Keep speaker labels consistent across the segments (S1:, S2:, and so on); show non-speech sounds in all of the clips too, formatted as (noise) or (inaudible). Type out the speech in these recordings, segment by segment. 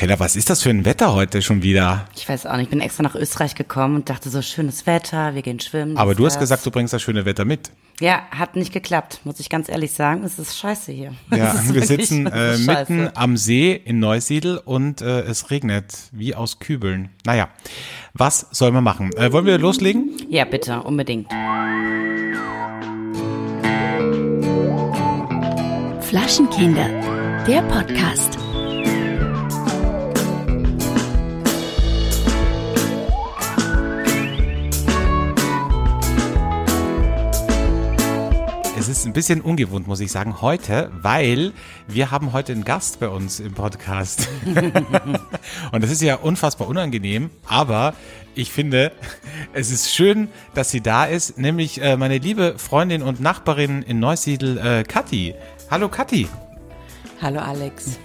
S1: Keller, was ist das für ein Wetter heute schon wieder?
S2: Ich weiß auch nicht, ich bin extra nach Österreich gekommen und dachte so, schönes Wetter, wir gehen schwimmen.
S1: Aber du hast
S2: das.
S1: gesagt, du bringst das schöne Wetter mit.
S2: Ja, hat nicht geklappt, muss ich ganz ehrlich sagen. Es ist scheiße hier. (laughs)
S1: Ja, wir sitzen äh, mitten am See in Neusiedl und äh, es regnet wie aus Kübeln. Naja, was soll man machen? Äh, wollen wir loslegen?
S2: Ja, bitte, unbedingt.
S3: Flaschenkinder, der Podcast.
S1: Es ist ein bisschen ungewohnt, muss ich sagen, heute, weil wir haben heute einen Gast bei uns im Podcast. (laughs) und das ist ja unfassbar unangenehm, aber ich finde, es ist schön, dass sie da ist, nämlich äh, meine liebe Freundin und Nachbarin in Neusiedl, äh, Kathi. Hallo Kathi.
S4: Hallo Alex.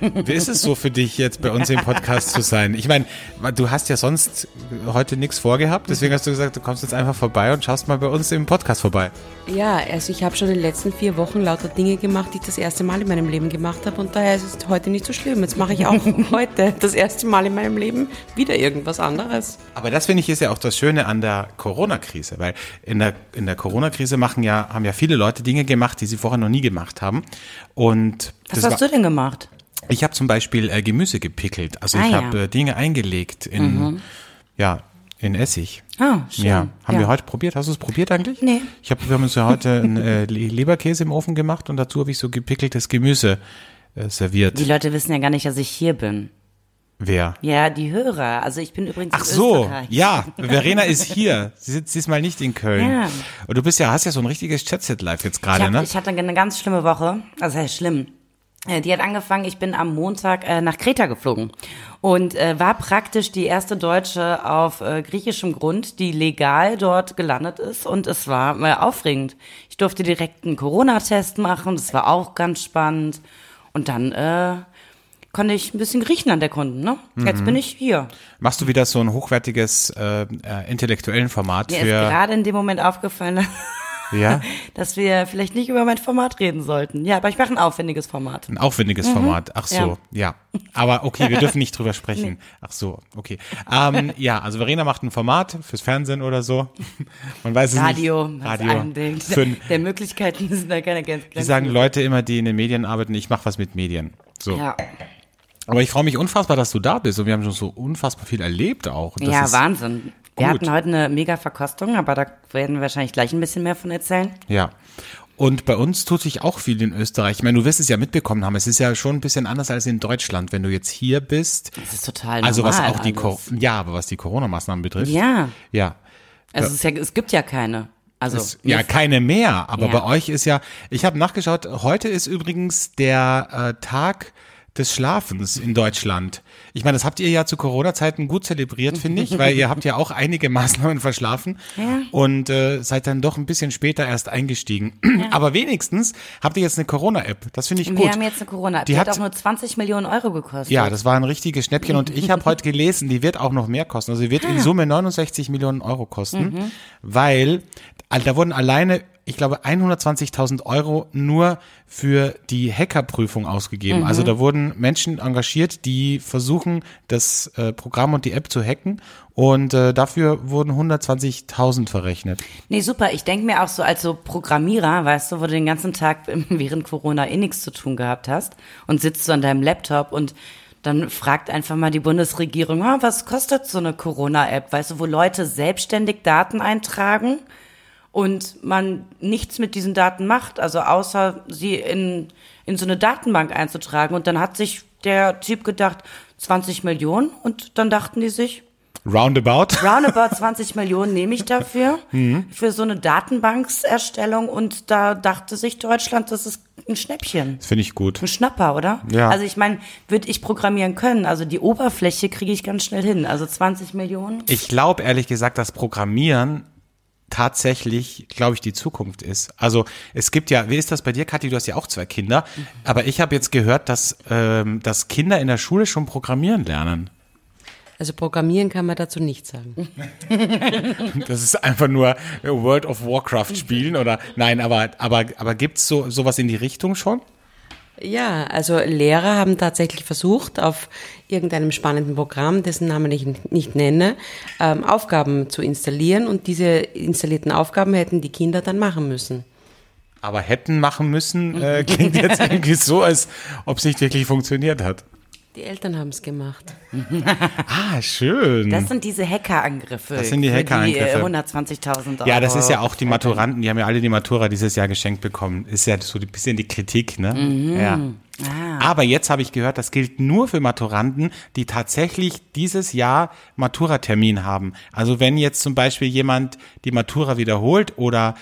S1: Wie ist es so für dich, jetzt bei uns im Podcast zu sein? Ich meine, du hast ja sonst heute nichts vorgehabt, deswegen hast du gesagt, du kommst jetzt einfach vorbei und schaust mal bei uns im Podcast vorbei.
S4: Ja, also ich habe schon in den letzten vier Wochen lauter Dinge gemacht, die ich das erste Mal in meinem Leben gemacht habe und daher ist es heute nicht so schlimm. Jetzt mache ich auch (laughs) heute das erste Mal in meinem Leben wieder irgendwas anderes.
S1: Aber das finde ich ist ja auch das Schöne an der Corona-Krise, weil in der, in der Corona-Krise machen ja, haben ja viele Leute Dinge gemacht, die sie vorher noch nie gemacht haben. Und
S2: Was hast du denn gemacht?
S1: Ich habe zum Beispiel äh, Gemüse gepickelt. Also
S2: Ah,
S1: ich
S2: ja.
S1: habe äh, Dinge eingelegt in, ja, in Essig.
S2: Ah, schön.
S1: Ja, haben
S2: Ja.
S1: wir heute probiert. Hast du es probiert eigentlich?
S2: Nee.
S1: Ich hab, wir haben uns ja heute einen äh, (laughs) Le- Leberkäse im Ofen gemacht und dazu habe ich so gepickeltes Gemüse äh, serviert.
S2: Die Leute wissen ja gar nicht, dass ich hier bin.
S1: Wer?
S2: Ja, die Hörer. Also ich bin übrigens
S1: Ach so,
S2: Österreich.
S1: ja, (laughs) Verena ist hier. Sie sitzt diesmal nicht in Köln.
S2: Ja.
S1: Und du bist ja, hast ja so ein richtiges Chatset live jetzt gerade, ne?
S2: ich hatte eine ganz schlimme Woche. Also heißt schlimm. Äh, Die hat angefangen, ich bin am Montag äh, nach Kreta geflogen und äh, war praktisch die erste Deutsche auf äh, griechischem Grund, die legal dort gelandet ist und es war äh, aufregend. Ich durfte direkt einen Corona-Test machen, das war auch ganz spannend und dann äh, konnte ich ein bisschen Griechenland erkunden. Ne?
S1: Mhm.
S2: Jetzt bin ich hier.
S1: Machst du wieder so ein hochwertiges äh, äh, intellektuellen Format
S2: Mir ist
S1: für
S2: gerade in dem Moment aufgefallen,
S1: ja, (laughs)
S2: dass wir vielleicht nicht über mein Format reden sollten. Ja, aber ich mache ein aufwendiges Format.
S1: ein aufwendiges Format. Ach so, ja. Aber okay, wir dürfen nicht drüber sprechen. (laughs) Ach so, okay. Ähm, ja, also Verena macht ein Format fürs Fernsehen oder so. (laughs) Man weiß es
S2: Radio,
S1: nicht. Radio.
S2: denkt.
S1: Für,
S2: der Möglichkeiten sind da keine Grenzen.
S1: die sagen Leute immer, die in den Medien arbeiten, ich mache was mit Medien. So.
S2: Ja,
S1: Aber ich freue mich unfassbar, dass du da bist und wir haben schon so unfassbar viel erlebt auch. Das
S2: ja
S1: ist-
S2: Wahnsinn. Wir
S1: gut.
S2: hatten heute eine mega Verkostung, aber da werden wir wahrscheinlich gleich ein bisschen mehr von erzählen.
S1: Ja. Und bei uns tut sich auch viel in Österreich. Ich meine, du wirst es ja mitbekommen haben. Es ist ja schon ein bisschen anders als in Deutschland, wenn du jetzt hier bist.
S2: Das ist total
S1: Also was
S2: normal
S1: auch die Co ja, aber was die Corona-Maßnahmen betrifft.
S2: Ja,
S1: Ja.
S2: also es, ja, es gibt ja keine. Also
S1: Es, ja, keine mehr. Aber
S2: Ja.
S1: bei euch ist ja, ich habe nachgeschaut, heute ist übrigens der äh, Tag des Schlafens in Deutschland. Ich meine, das habt ihr ja zu Corona-Zeiten gut zelebriert, finde ich, weil ihr habt ja auch (laughs) einige Maßnahmen verschlafen
S2: Ja.
S1: und äh, seid dann doch ein bisschen später erst eingestiegen. Aber wenigstens habt ihr jetzt eine Corona-App. Das finde ich
S2: wir
S1: gut.
S2: haben jetzt eine Corona.
S1: Die
S2: Die, hat,
S1: hat-
S2: auch nur 20 Millionen Euro gekostet.
S1: Ja, das war ein richtiges Schnäppchen und ich habe heute gelesen, die wird auch noch mehr kosten. Also sie wird in Summe 69 Millionen Euro kosten, weil also da wurden alleine, ich glaube, 120.000 Euro nur für die Hackerprüfung ausgegeben. Also da wurden Menschen engagiert, die versuchen, das äh, Programm und die App zu hacken und äh, dafür wurden 120.000 verrechnet.
S2: Nee, super. Ich denke mir auch so als so Programmierer, weißt du, wo du den ganzen Tag (laughs) während Corona eh nichts zu tun gehabt hast und sitzt so an deinem Laptop und dann fragt einfach mal die Bundesregierung, ah, was kostet so eine Corona-App, weißt du, wo Leute selbstständig Daten eintragen und man nichts mit diesen Daten macht, also außer sie in, in so eine Datenbank einzutragen. Und dann hat sich der Typ gedacht, 20 Millionen und dann dachten die sich,
S1: Roundabout. (laughs)
S2: Roundabout 20 Millionen nehme ich dafür,
S1: Mhm.
S2: für so eine Datenbankserstellung und da dachte sich Deutschland, das ist ein Schnäppchen.
S1: Das finde ich gut.
S2: Ein Schnapper, oder?
S1: Ja.
S2: Also ich meine, würde ich programmieren können, also die Oberfläche kriege ich ganz schnell hin, also 20 Millionen.
S1: Ich glaube ehrlich gesagt, dass Programmieren tatsächlich, glaube ich, die Zukunft ist. Also es gibt ja, wie ist das bei dir, Kathi? Du hast ja auch zwei Kinder, aber ich habe jetzt gehört, dass, ähm, dass Kinder in der Schule schon programmieren lernen.
S4: Also programmieren kann man dazu nichts sagen. (laughs)
S1: Das ist einfach nur World of Warcraft spielen oder nein, aber aber aber gibt's so sowas in die Richtung schon?
S4: Ja, also Lehrer haben tatsächlich versucht, auf irgendeinem spannenden Programm, dessen Namen ich nicht nenne, ähm, Aufgaben zu installieren und diese installierten Aufgaben hätten die Kinder dann machen müssen.
S1: Aber hätten machen müssen, äh, (laughs) klingt jetzt irgendwie so, als ob es nicht wirklich funktioniert hat.
S4: Die Eltern haben es gemacht. (laughs)
S1: Ah, schön.
S2: Das sind diese Hackerangriffe.
S1: Das sind die Hackerangriffe.
S2: Die, äh, 120.000 Euro.
S1: Ja, das ist ja auch die Maturanten, die haben ja alle die Matura dieses Jahr geschenkt bekommen. Ist ja so ein bisschen die Kritik, ne? Ja. Aber jetzt habe ich gehört, das gilt nur für Maturanten, die tatsächlich dieses Jahr Maturatermin haben. Also wenn jetzt zum Beispiel jemand die Matura wiederholt oder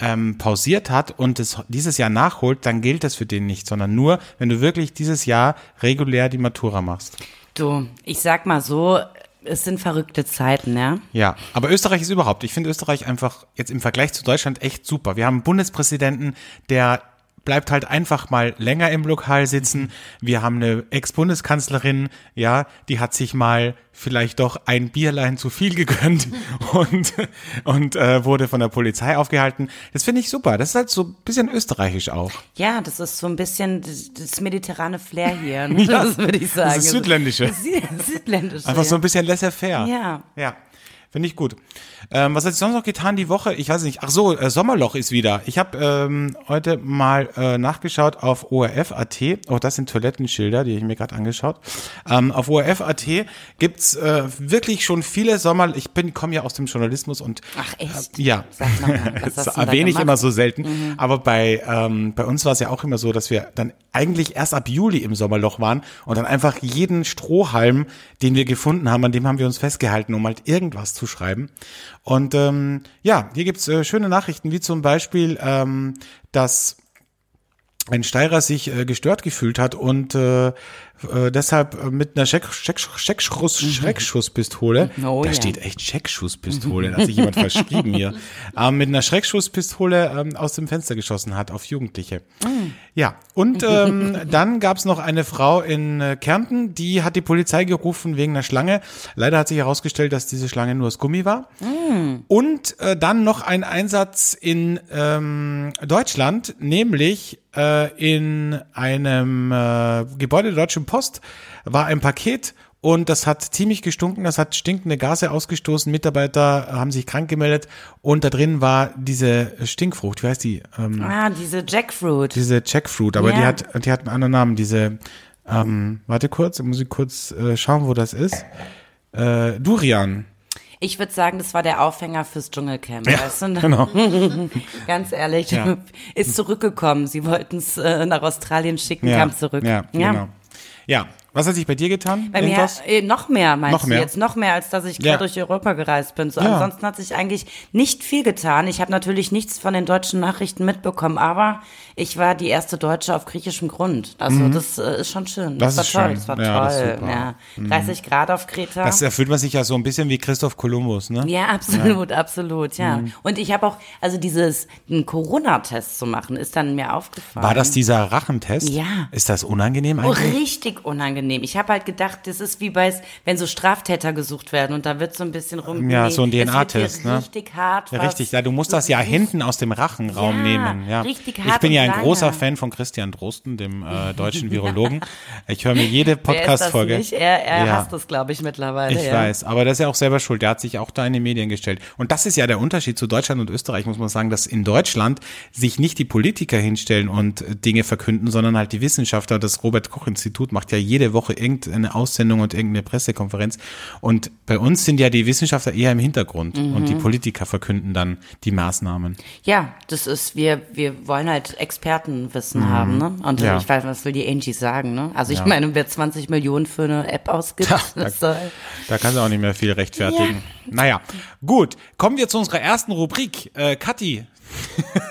S1: ähm, pausiert hat und es dieses Jahr nachholt, dann gilt das für den nicht, sondern nur, wenn du wirklich dieses Jahr regulär die Matura machst.
S2: Du, ich sag mal so, es sind verrückte Zeiten, ja.
S1: Ja, aber Österreich ist überhaupt, ich finde Österreich einfach jetzt im Vergleich zu Deutschland echt super. Wir haben einen Bundespräsidenten, der bleibt halt einfach mal länger im Lokal sitzen. Wir haben eine Ex-Bundeskanzlerin, ja, die hat sich mal vielleicht doch ein Bierlein zu viel gegönnt (laughs) und, und äh, wurde von der Polizei aufgehalten. Das finde ich super. Das ist halt so ein bisschen österreichisch auch.
S2: Ja, das ist so ein bisschen das, das mediterrane Flair hier, (laughs) ne? das würde ich sagen.
S1: Das ist Südländische.
S2: Das (laughs) Sü- Südländische.
S1: Einfach so
S2: ja.
S1: ein bisschen laissez-faire.
S2: Ja.
S1: Ja. Finde ich gut. Ähm, was hat sich sonst noch getan die Woche? Ich weiß nicht. Ach so, äh, Sommerloch ist wieder. Ich habe ähm, heute mal äh, nachgeschaut auf ORF.at. Oh, das sind Toilettenschilder, die ich mir gerade angeschaut. Ähm, auf ORF.at gibt's äh, wirklich schon viele Sommer. Ich bin komme ja aus dem Journalismus und
S2: Ach, echt?
S1: Äh, ja.
S2: Sag mal, was (laughs)
S1: das erwähne ich immer so selten. Aber bei ähm, bei uns war es ja auch immer so, dass wir dann eigentlich erst ab Juli im Sommerloch waren und dann einfach jeden Strohhalm, den wir gefunden haben, an dem haben wir uns festgehalten, um halt irgendwas zu schreiben. Und ähm, ja, hier gibt's äh, schöne Nachrichten, wie zum Beispiel, ähm, dass ein Steirer sich äh, gestört gefühlt hat und äh, äh, deshalb äh, mit einer Scheck, Scheck, Scheckschuss, Schreckschusspistole,
S2: Oh,
S1: da
S2: ja.
S1: steht echt Scheckschusspistole, da hat sich jemand (laughs) verschrieben hier, ähm, mit einer Schreckschusspistole ähm, aus dem Fenster geschossen hat auf Jugendliche. Ja, und ähm, (laughs) dann gab's noch eine Frau in äh, Kärnten, die hat die Polizei gerufen wegen einer Schlange. Leider hat sich herausgestellt, dass diese Schlange nur aus Gummi war. Und äh, dann noch ein Einsatz in ähm, Deutschland, nämlich äh, in einem äh, Gebäude der Deutschen Post war ein Paket und das hat ziemlich gestunken, das hat stinkende Gase ausgestoßen, Mitarbeiter haben sich krank gemeldet und da drin war diese Stinkfrucht, wie heißt die? Ähm,
S2: Ah, diese Jackfruit.
S1: diese Jackfruit, aber die
S2: Ja.
S1: hat die hat einen anderen Namen, diese ähm, warte kurz, muss ich kurz äh, schauen, wo das ist. Äh, Durian.
S2: Ich würde sagen, das war der Aufhänger fürs Dschungelcamp. weißt du? (laughs)
S1: Genau. (laughs)
S2: Ganz ehrlich,
S1: Ja.
S2: ist zurückgekommen. Sie wollten es äh, nach Australien schicken,
S1: Ja,
S2: kam zurück.
S1: ja, genau. Ja, was hat sich bei dir getan?
S2: Bei mir äh, noch mehr, meinst
S1: Noch
S2: du
S1: mehr?
S2: jetzt? Noch mehr, als dass ich
S1: Ja.
S2: durch Europa gereist bin. So,
S1: Ja.
S2: Ansonsten hat sich eigentlich nicht viel getan. Ich habe natürlich nichts von den deutschen Nachrichten mitbekommen, aber ich war die erste Deutsche auf griechischem Grund. Also das äh, ist schon schön.
S1: Mhm. Das
S2: Das,
S1: ist
S2: war toll,
S1: schön.
S2: das war
S1: Ja, das
S2: toll.
S1: Mhm.
S2: Ja. 30 Grad auf Kreta.
S1: Das erfüllt man sich ja so ein bisschen wie Christoph Kolumbus, ne?
S2: Ja, absolut, absolut, ja.
S1: Mhm.
S2: Und ich habe auch, also dieses, einen Corona-Test zu machen, ist dann mir aufgefallen.
S1: War das dieser Rachentest?
S2: Ja.
S1: Ist das unangenehm
S2: Oh,
S1: eigentlich?
S2: richtig unangenehm. Ich habe halt gedacht, das ist wie bei, wenn so Straftäter gesucht werden und da wird so ein bisschen rum.
S1: Ja, so ein DNA-Test, ne?
S2: Richtig hart.
S1: Ja, richtig, ja, du musst das ja hinten aus dem Rachenraum
S2: Ja,
S1: nehmen. Ja,
S2: richtig
S1: Ich
S2: hart
S1: bin ja ein großer
S2: lange.
S1: Fan von Christian Drosten, dem äh, deutschen (laughs) Virologen. Ich höre mir jede Podcast-Folge.
S2: Er, er
S1: Ja.
S2: hasst das, glaube ich, mittlerweile.
S1: Ich
S2: ja.
S1: weiß, aber das ist ja auch selber schuld. Der hat sich auch da in die Medien gestellt. Und das ist ja der Unterschied zu Deutschland und Österreich, muss man sagen, dass in Deutschland sich nicht die Politiker hinstellen und Dinge verkünden, sondern halt die Wissenschaftler. Das Robert-Koch-Institut macht ja jede Woche irgendeine Aussendung und irgendeine Pressekonferenz. Und bei uns sind ja die Wissenschaftler eher im Hintergrund und
S2: Mhm.
S1: die Politiker verkünden dann die Maßnahmen.
S2: Ja, das ist, wir, wir wollen halt Expertenwissen haben, ne? Und
S1: Mhm. Ja.
S2: ich weiß, was will die Angie sagen, ne? Also ich
S1: Ja.
S2: meine, wer 20 Millionen für eine App ausgibt, das (laughs) soll.
S1: Da kannst du auch nicht mehr viel rechtfertigen. Naja, gut. Kommen wir zu unserer ersten Rubrik. Äh, Kathi. (laughs)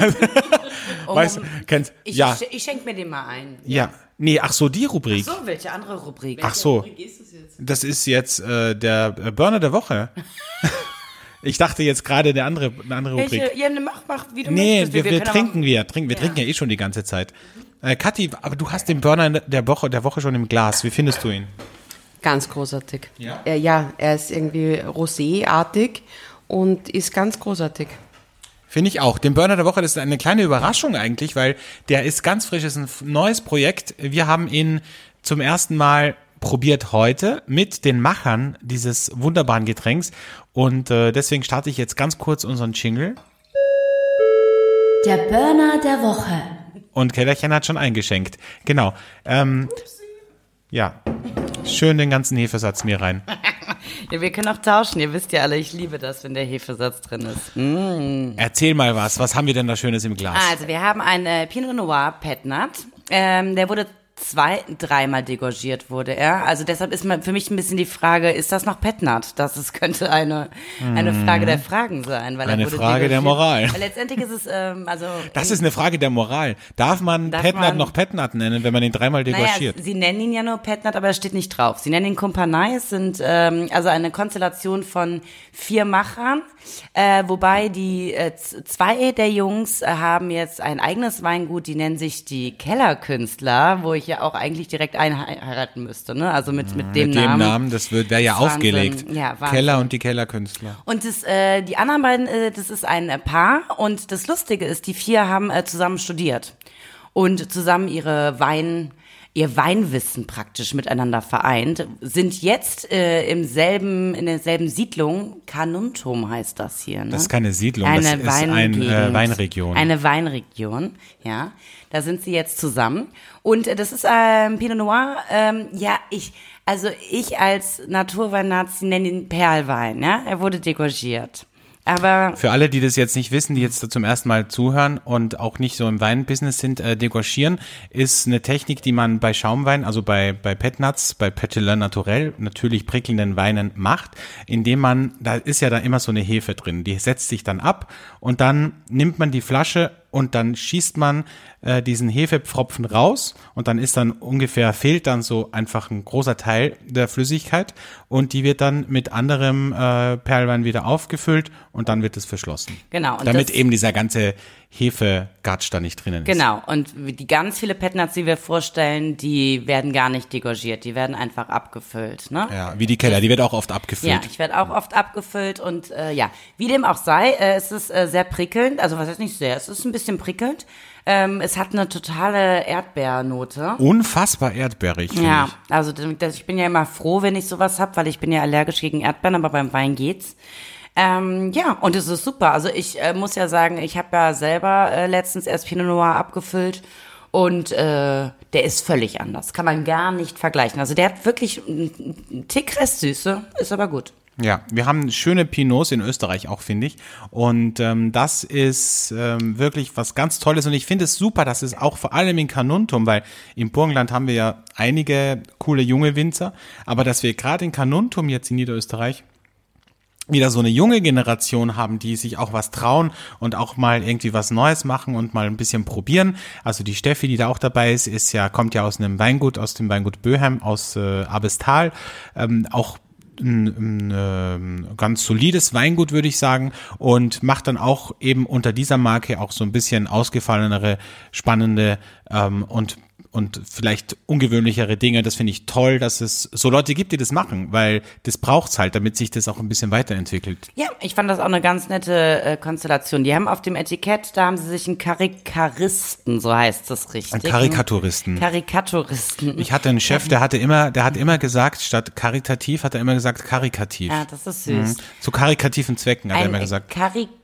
S1: (laughs) weißt du, kennst,
S2: Ich,
S1: ja,
S2: ich, ich schenke mir den mal ein.
S1: ja. Nee, ach so, die Rubrik.
S2: So, welche andere Rubrik?
S1: Ach so. Das ist jetzt äh, der äh, Burner der Woche. (laughs) ich dachte jetzt gerade der andere, eine andere Rubrik.
S2: Welche? Ja, ne, mach, mach, wie du
S1: Nee,
S2: möchtest.
S1: wir, wir
S2: aber-
S1: trinken wir, trinken, wir
S2: Ja.
S1: trinken ja eh schon die ganze Zeit. Äh, Kathi, aber du hast den Burner der Woche, der Woche schon im Glas. Wie findest du ihn?
S4: Ganz großartig.
S1: Ja?
S4: Äh, ja, er ist irgendwie roséartig und ist ganz großartig.
S1: Finde ich auch. Den Burner der Woche, das ist eine kleine Überraschung eigentlich, weil der ist ganz frisch, ist ein neues Projekt. Wir haben ihn zum ersten Mal probiert heute mit den Machern dieses wunderbaren Getränks und äh, deswegen starte ich jetzt ganz kurz unseren Jingle
S3: Der Burner der Woche.
S1: und Kellerchen hat schon eingeschenkt. Genau. Ähm, ja, schön den ganzen Hefesatz mir rein. (laughs)
S2: Ja, wir können auch tauschen. Ihr wisst ja alle, ich liebe das, wenn der Hefesatz drin ist. Mm.
S1: Erzähl mal was, was haben wir denn da Schönes im Glas?
S2: Also, wir haben einen äh, Pinot Noir Petnat. Ähm, der wurde zwei, dreimal degorgiert wurde er. Also deshalb ist mal für mich ein bisschen die Frage, ist das noch Petnat? Das ist, könnte eine, eine Frage der Fragen sein. Weil er
S1: Eine Frage der. Moral.
S2: Weil letztendlich ist es, ähm, also...
S1: Das ist eine Frage der Moral. Darf man
S2: Darf
S1: Petnat
S2: man-
S1: noch Petnat nennen, wenn man ihn dreimal degorgiert?
S2: Naja, sie nennen ihn ja nur Petnat, aber er steht nicht drauf. Sie nennen ihn Kumpanei. Es sind ähm, also eine Konstellation von vier Machern, äh, wobei die äh, zwei der Jungs äh, haben jetzt ein eigenes Weingut, die nennen sich die Kellerkünstler, wo ich ja auch eigentlich direkt einheiraten müsste, ne? Also mit, mit dem
S1: Mit dem
S2: Namen.
S1: Namen, das wäre ja
S2: Wahnsinn.
S1: aufgelegt.
S2: Ja, Wahnsinn.
S1: Keller und die Kellerkünstler.
S2: Und das, äh, die anderen beiden, äh, das ist ein äh, Paar. Und das Lustige ist, die vier haben äh, zusammen studiert und zusammen ihre Wein, ihr Weinwissen praktisch miteinander vereint, sind jetzt äh, im selben, in derselben Siedlung. Carnuntum heißt das hier. Ne?
S1: Das ist keine Siedlung,
S2: eine
S1: das ist eine äh, Weinregion.
S2: Eine Weinregion, ja. Da sind sie jetzt zusammen. Und äh, das ist ähm, Pinot Noir. Ähm, ja, ich, also ich als Naturwein-Nazi nenne ihn Perlwein, ja. Er wurde degorgiert. Aber
S1: Für alle, die das jetzt nicht wissen, die jetzt zum ersten Mal zuhören und auch nicht so im Weinbusiness sind, äh, degorgieren ist eine Technik, die man bei Schaumwein, also bei, bei Petnuts, bei Petilin Naturel, natürlich prickelnden Weinen macht, indem man, da ist ja da immer so eine Hefe drin, die setzt sich dann ab und dann nimmt man die Flasche und dann schießt man äh, diesen Hefepfropfen raus und dann ist dann ungefähr, fehlt dann so einfach ein großer Teil der Flüssigkeit und die wird dann mit anderem äh, Perlwein wieder aufgefüllt und dann wird es verschlossen.
S2: Genau, und
S1: Damit eben dieser ganze Hefegatsch da nicht drinnen ist.
S2: Genau, und die ganz viele Petnats, die wir vorstellen, die werden gar nicht degorgiert, die werden einfach abgefüllt. Ne?
S1: Ja, wie die Keller, die wird auch oft abgefüllt.
S2: Ja, ich werde auch oft abgefüllt und äh, ja, wie dem auch sei, äh, es ist äh, sehr prickelnd, also was heißt nicht sehr, es ist ein bisschen prickelnd. Ähm, es hat eine totale Erdbeernote.
S1: Unfassbar erdbeerig,
S2: Ja,
S1: ich.
S2: also das, ich bin ja immer froh, wenn ich sowas hab, weil ich bin ja allergisch gegen Erdbeeren, aber beim Wein geht's. Ähm, ja, und es ist super. Also ich äh, muss ja sagen, ich habe ja selber äh, letztens erst Pinot Noir abgefüllt und äh, der ist völlig anders. Kann man gar nicht vergleichen. Also der hat wirklich einen Tick Restsüße, ist aber gut.
S1: Ja, wir haben schöne Pinots in Österreich auch, finde ich. Und ähm, das ist ähm, wirklich was ganz Tolles. Und ich finde es super, dass es auch vor allem in Carnuntum, weil im Burgenland haben wir ja einige coole junge Winzer, aber dass wir gerade in Carnuntum jetzt in Niederösterreich wieder so eine junge Generation haben, die sich auch was trauen und auch mal irgendwie was Neues machen und mal ein bisschen probieren. Also die Steffi, die da auch dabei ist, ist ja, kommt ja aus einem Weingut, aus dem Weingut Böheim, aus äh, Abestal, ähm, auch ein, ein ähm, ganz solides Weingut, würde ich sagen, und macht dann auch eben unter dieser Marke auch so ein bisschen ausgefallenere, spannende ähm, und und vielleicht ungewöhnlichere Dinge. Das finde ich toll, dass es so Leute gibt, die das machen, weil das braucht's halt, damit sich das auch ein bisschen weiterentwickelt.
S2: Ja, ich fand das auch eine ganz nette äh, Konstellation. Die haben auf dem Etikett, da haben sie sich einen Karikaristen, so heißt das richtig.
S1: Ein Karikaturisten.
S2: Karikaturisten.
S1: Ich hatte einen Chef, der hatte immer, der hat immer gesagt, statt karitativ hat er immer gesagt karikativ.
S2: ja, das ist süß.
S1: Zu karikativen Zwecken hat er
S2: Ein
S1: immer gesagt.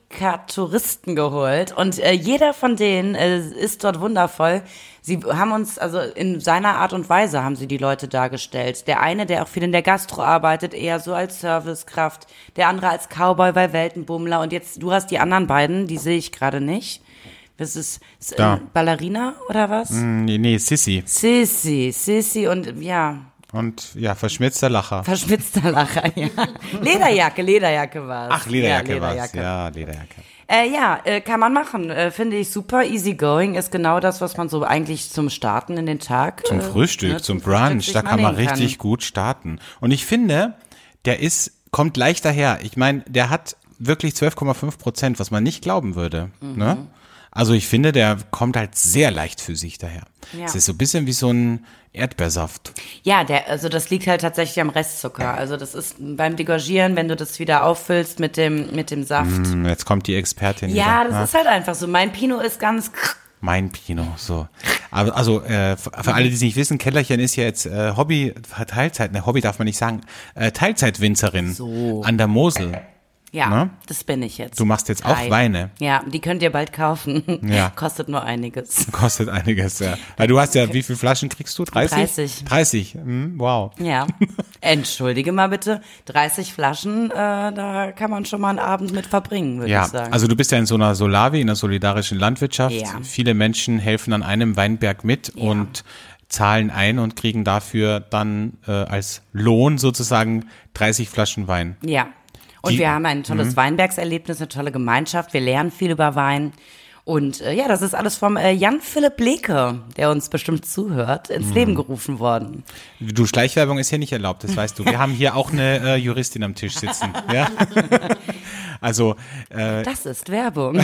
S2: Karikaturisten geholt und äh, jeder von denen äh, ist dort wundervoll. Sie haben uns, also in seiner Art und Weise haben sie die Leute dargestellt. Der eine, der auch viel in der Gastro arbeitet, eher so als Servicekraft. Der andere als Cowboy bei Weltenbummler. Und jetzt, du hast die anderen beiden, die sehe ich gerade nicht. Das ist, ist äh. Ballerina oder was?
S1: Nee, nee, Sissi.
S2: Sissi, Sissi und ja,
S1: Und ja, verschmitzter Lacher.
S2: verschmitzter Lacher, (laughs) ja. Lederjacke, Lederjacke war's.
S1: Ach, Lederjacke
S2: ja,
S1: war's.
S2: Lederjacke.
S1: Ja, Lederjacke.
S2: Äh, ja, äh, kann man machen. Äh, Finde ich super. Easy going ist genau das, was man so eigentlich zum Starten in den Tag.
S1: Zum
S2: äh,
S1: Frühstück,
S2: ne,
S1: zum
S2: Frühstück
S1: Brunch,
S2: sich
S1: da kann man richtig gut starten. Und ich finde, der ist, kommt leicht daher. Ich meine, der hat wirklich 12,5 Prozent, was man nicht glauben würde.
S2: Mhm.
S1: Ne? Also ich finde, der kommt halt sehr leichtfüßig daher.
S2: Ja.
S1: Es ist so ein bisschen wie so ein Erdbeersaft.
S2: Ja, der, also das liegt halt tatsächlich am Restzucker. Also das ist beim Degorgieren, wenn du das wieder auffüllst mit dem, mit dem Saft.
S1: Hm, Jetzt kommt die Expertin.
S2: Ja,
S1: wieder.
S2: das ist halt einfach so. Mein Pinot ist ganz.
S1: Mein Pinot, so. Aber also äh, für für alle, die es nicht wissen, Kellerchen ist ja jetzt äh, Hobby Teilzeit, ne Hobby darf man nicht sagen, äh, Teilzeitwinzerin
S2: So.
S1: an der Mosel.
S2: Ja,
S1: Ne?
S2: das bin ich jetzt.
S1: Du machst jetzt auch. Weine.
S2: Ja, die könnt ihr bald kaufen.
S1: Ja. (laughs)
S2: Kostet nur einiges.
S1: Kostet einiges, ja. Weil du hast ja, wie viele Flaschen kriegst du? 30?
S2: 30.
S1: 30, hm, wow.
S2: Ja. Entschuldige mal bitte. 30 Flaschen, äh, da kann man schon mal einen Abend mit verbringen, würde
S1: Ja,
S2: ich sagen.
S1: also du bist ja in so einer Solavi, in einer solidarischen Landwirtschaft.
S2: Ja.
S1: Viele Menschen helfen an einem Weinberg mit
S2: Ja.
S1: und zahlen ein und kriegen dafür dann äh, als Lohn sozusagen 30 Flaschen Wein.
S2: Ja. Und
S1: Die-
S2: wir haben ein tolles
S1: Mhm.
S2: Weinbergserlebnis, eine tolle Gemeinschaft. Wir lernen viel über Wein. Und äh, ja, das ist alles vom äh, Jan Philipp Leke, der uns bestimmt zuhört,
S1: Mhm.
S2: ins Leben gerufen worden.
S1: Du, Schleichwerbung ist hier nicht erlaubt, das weißt du. Wir haben hier auch eine äh, Juristin am Tisch sitzen. Ja? (laughs) Also, äh,
S2: Das ist Werbung.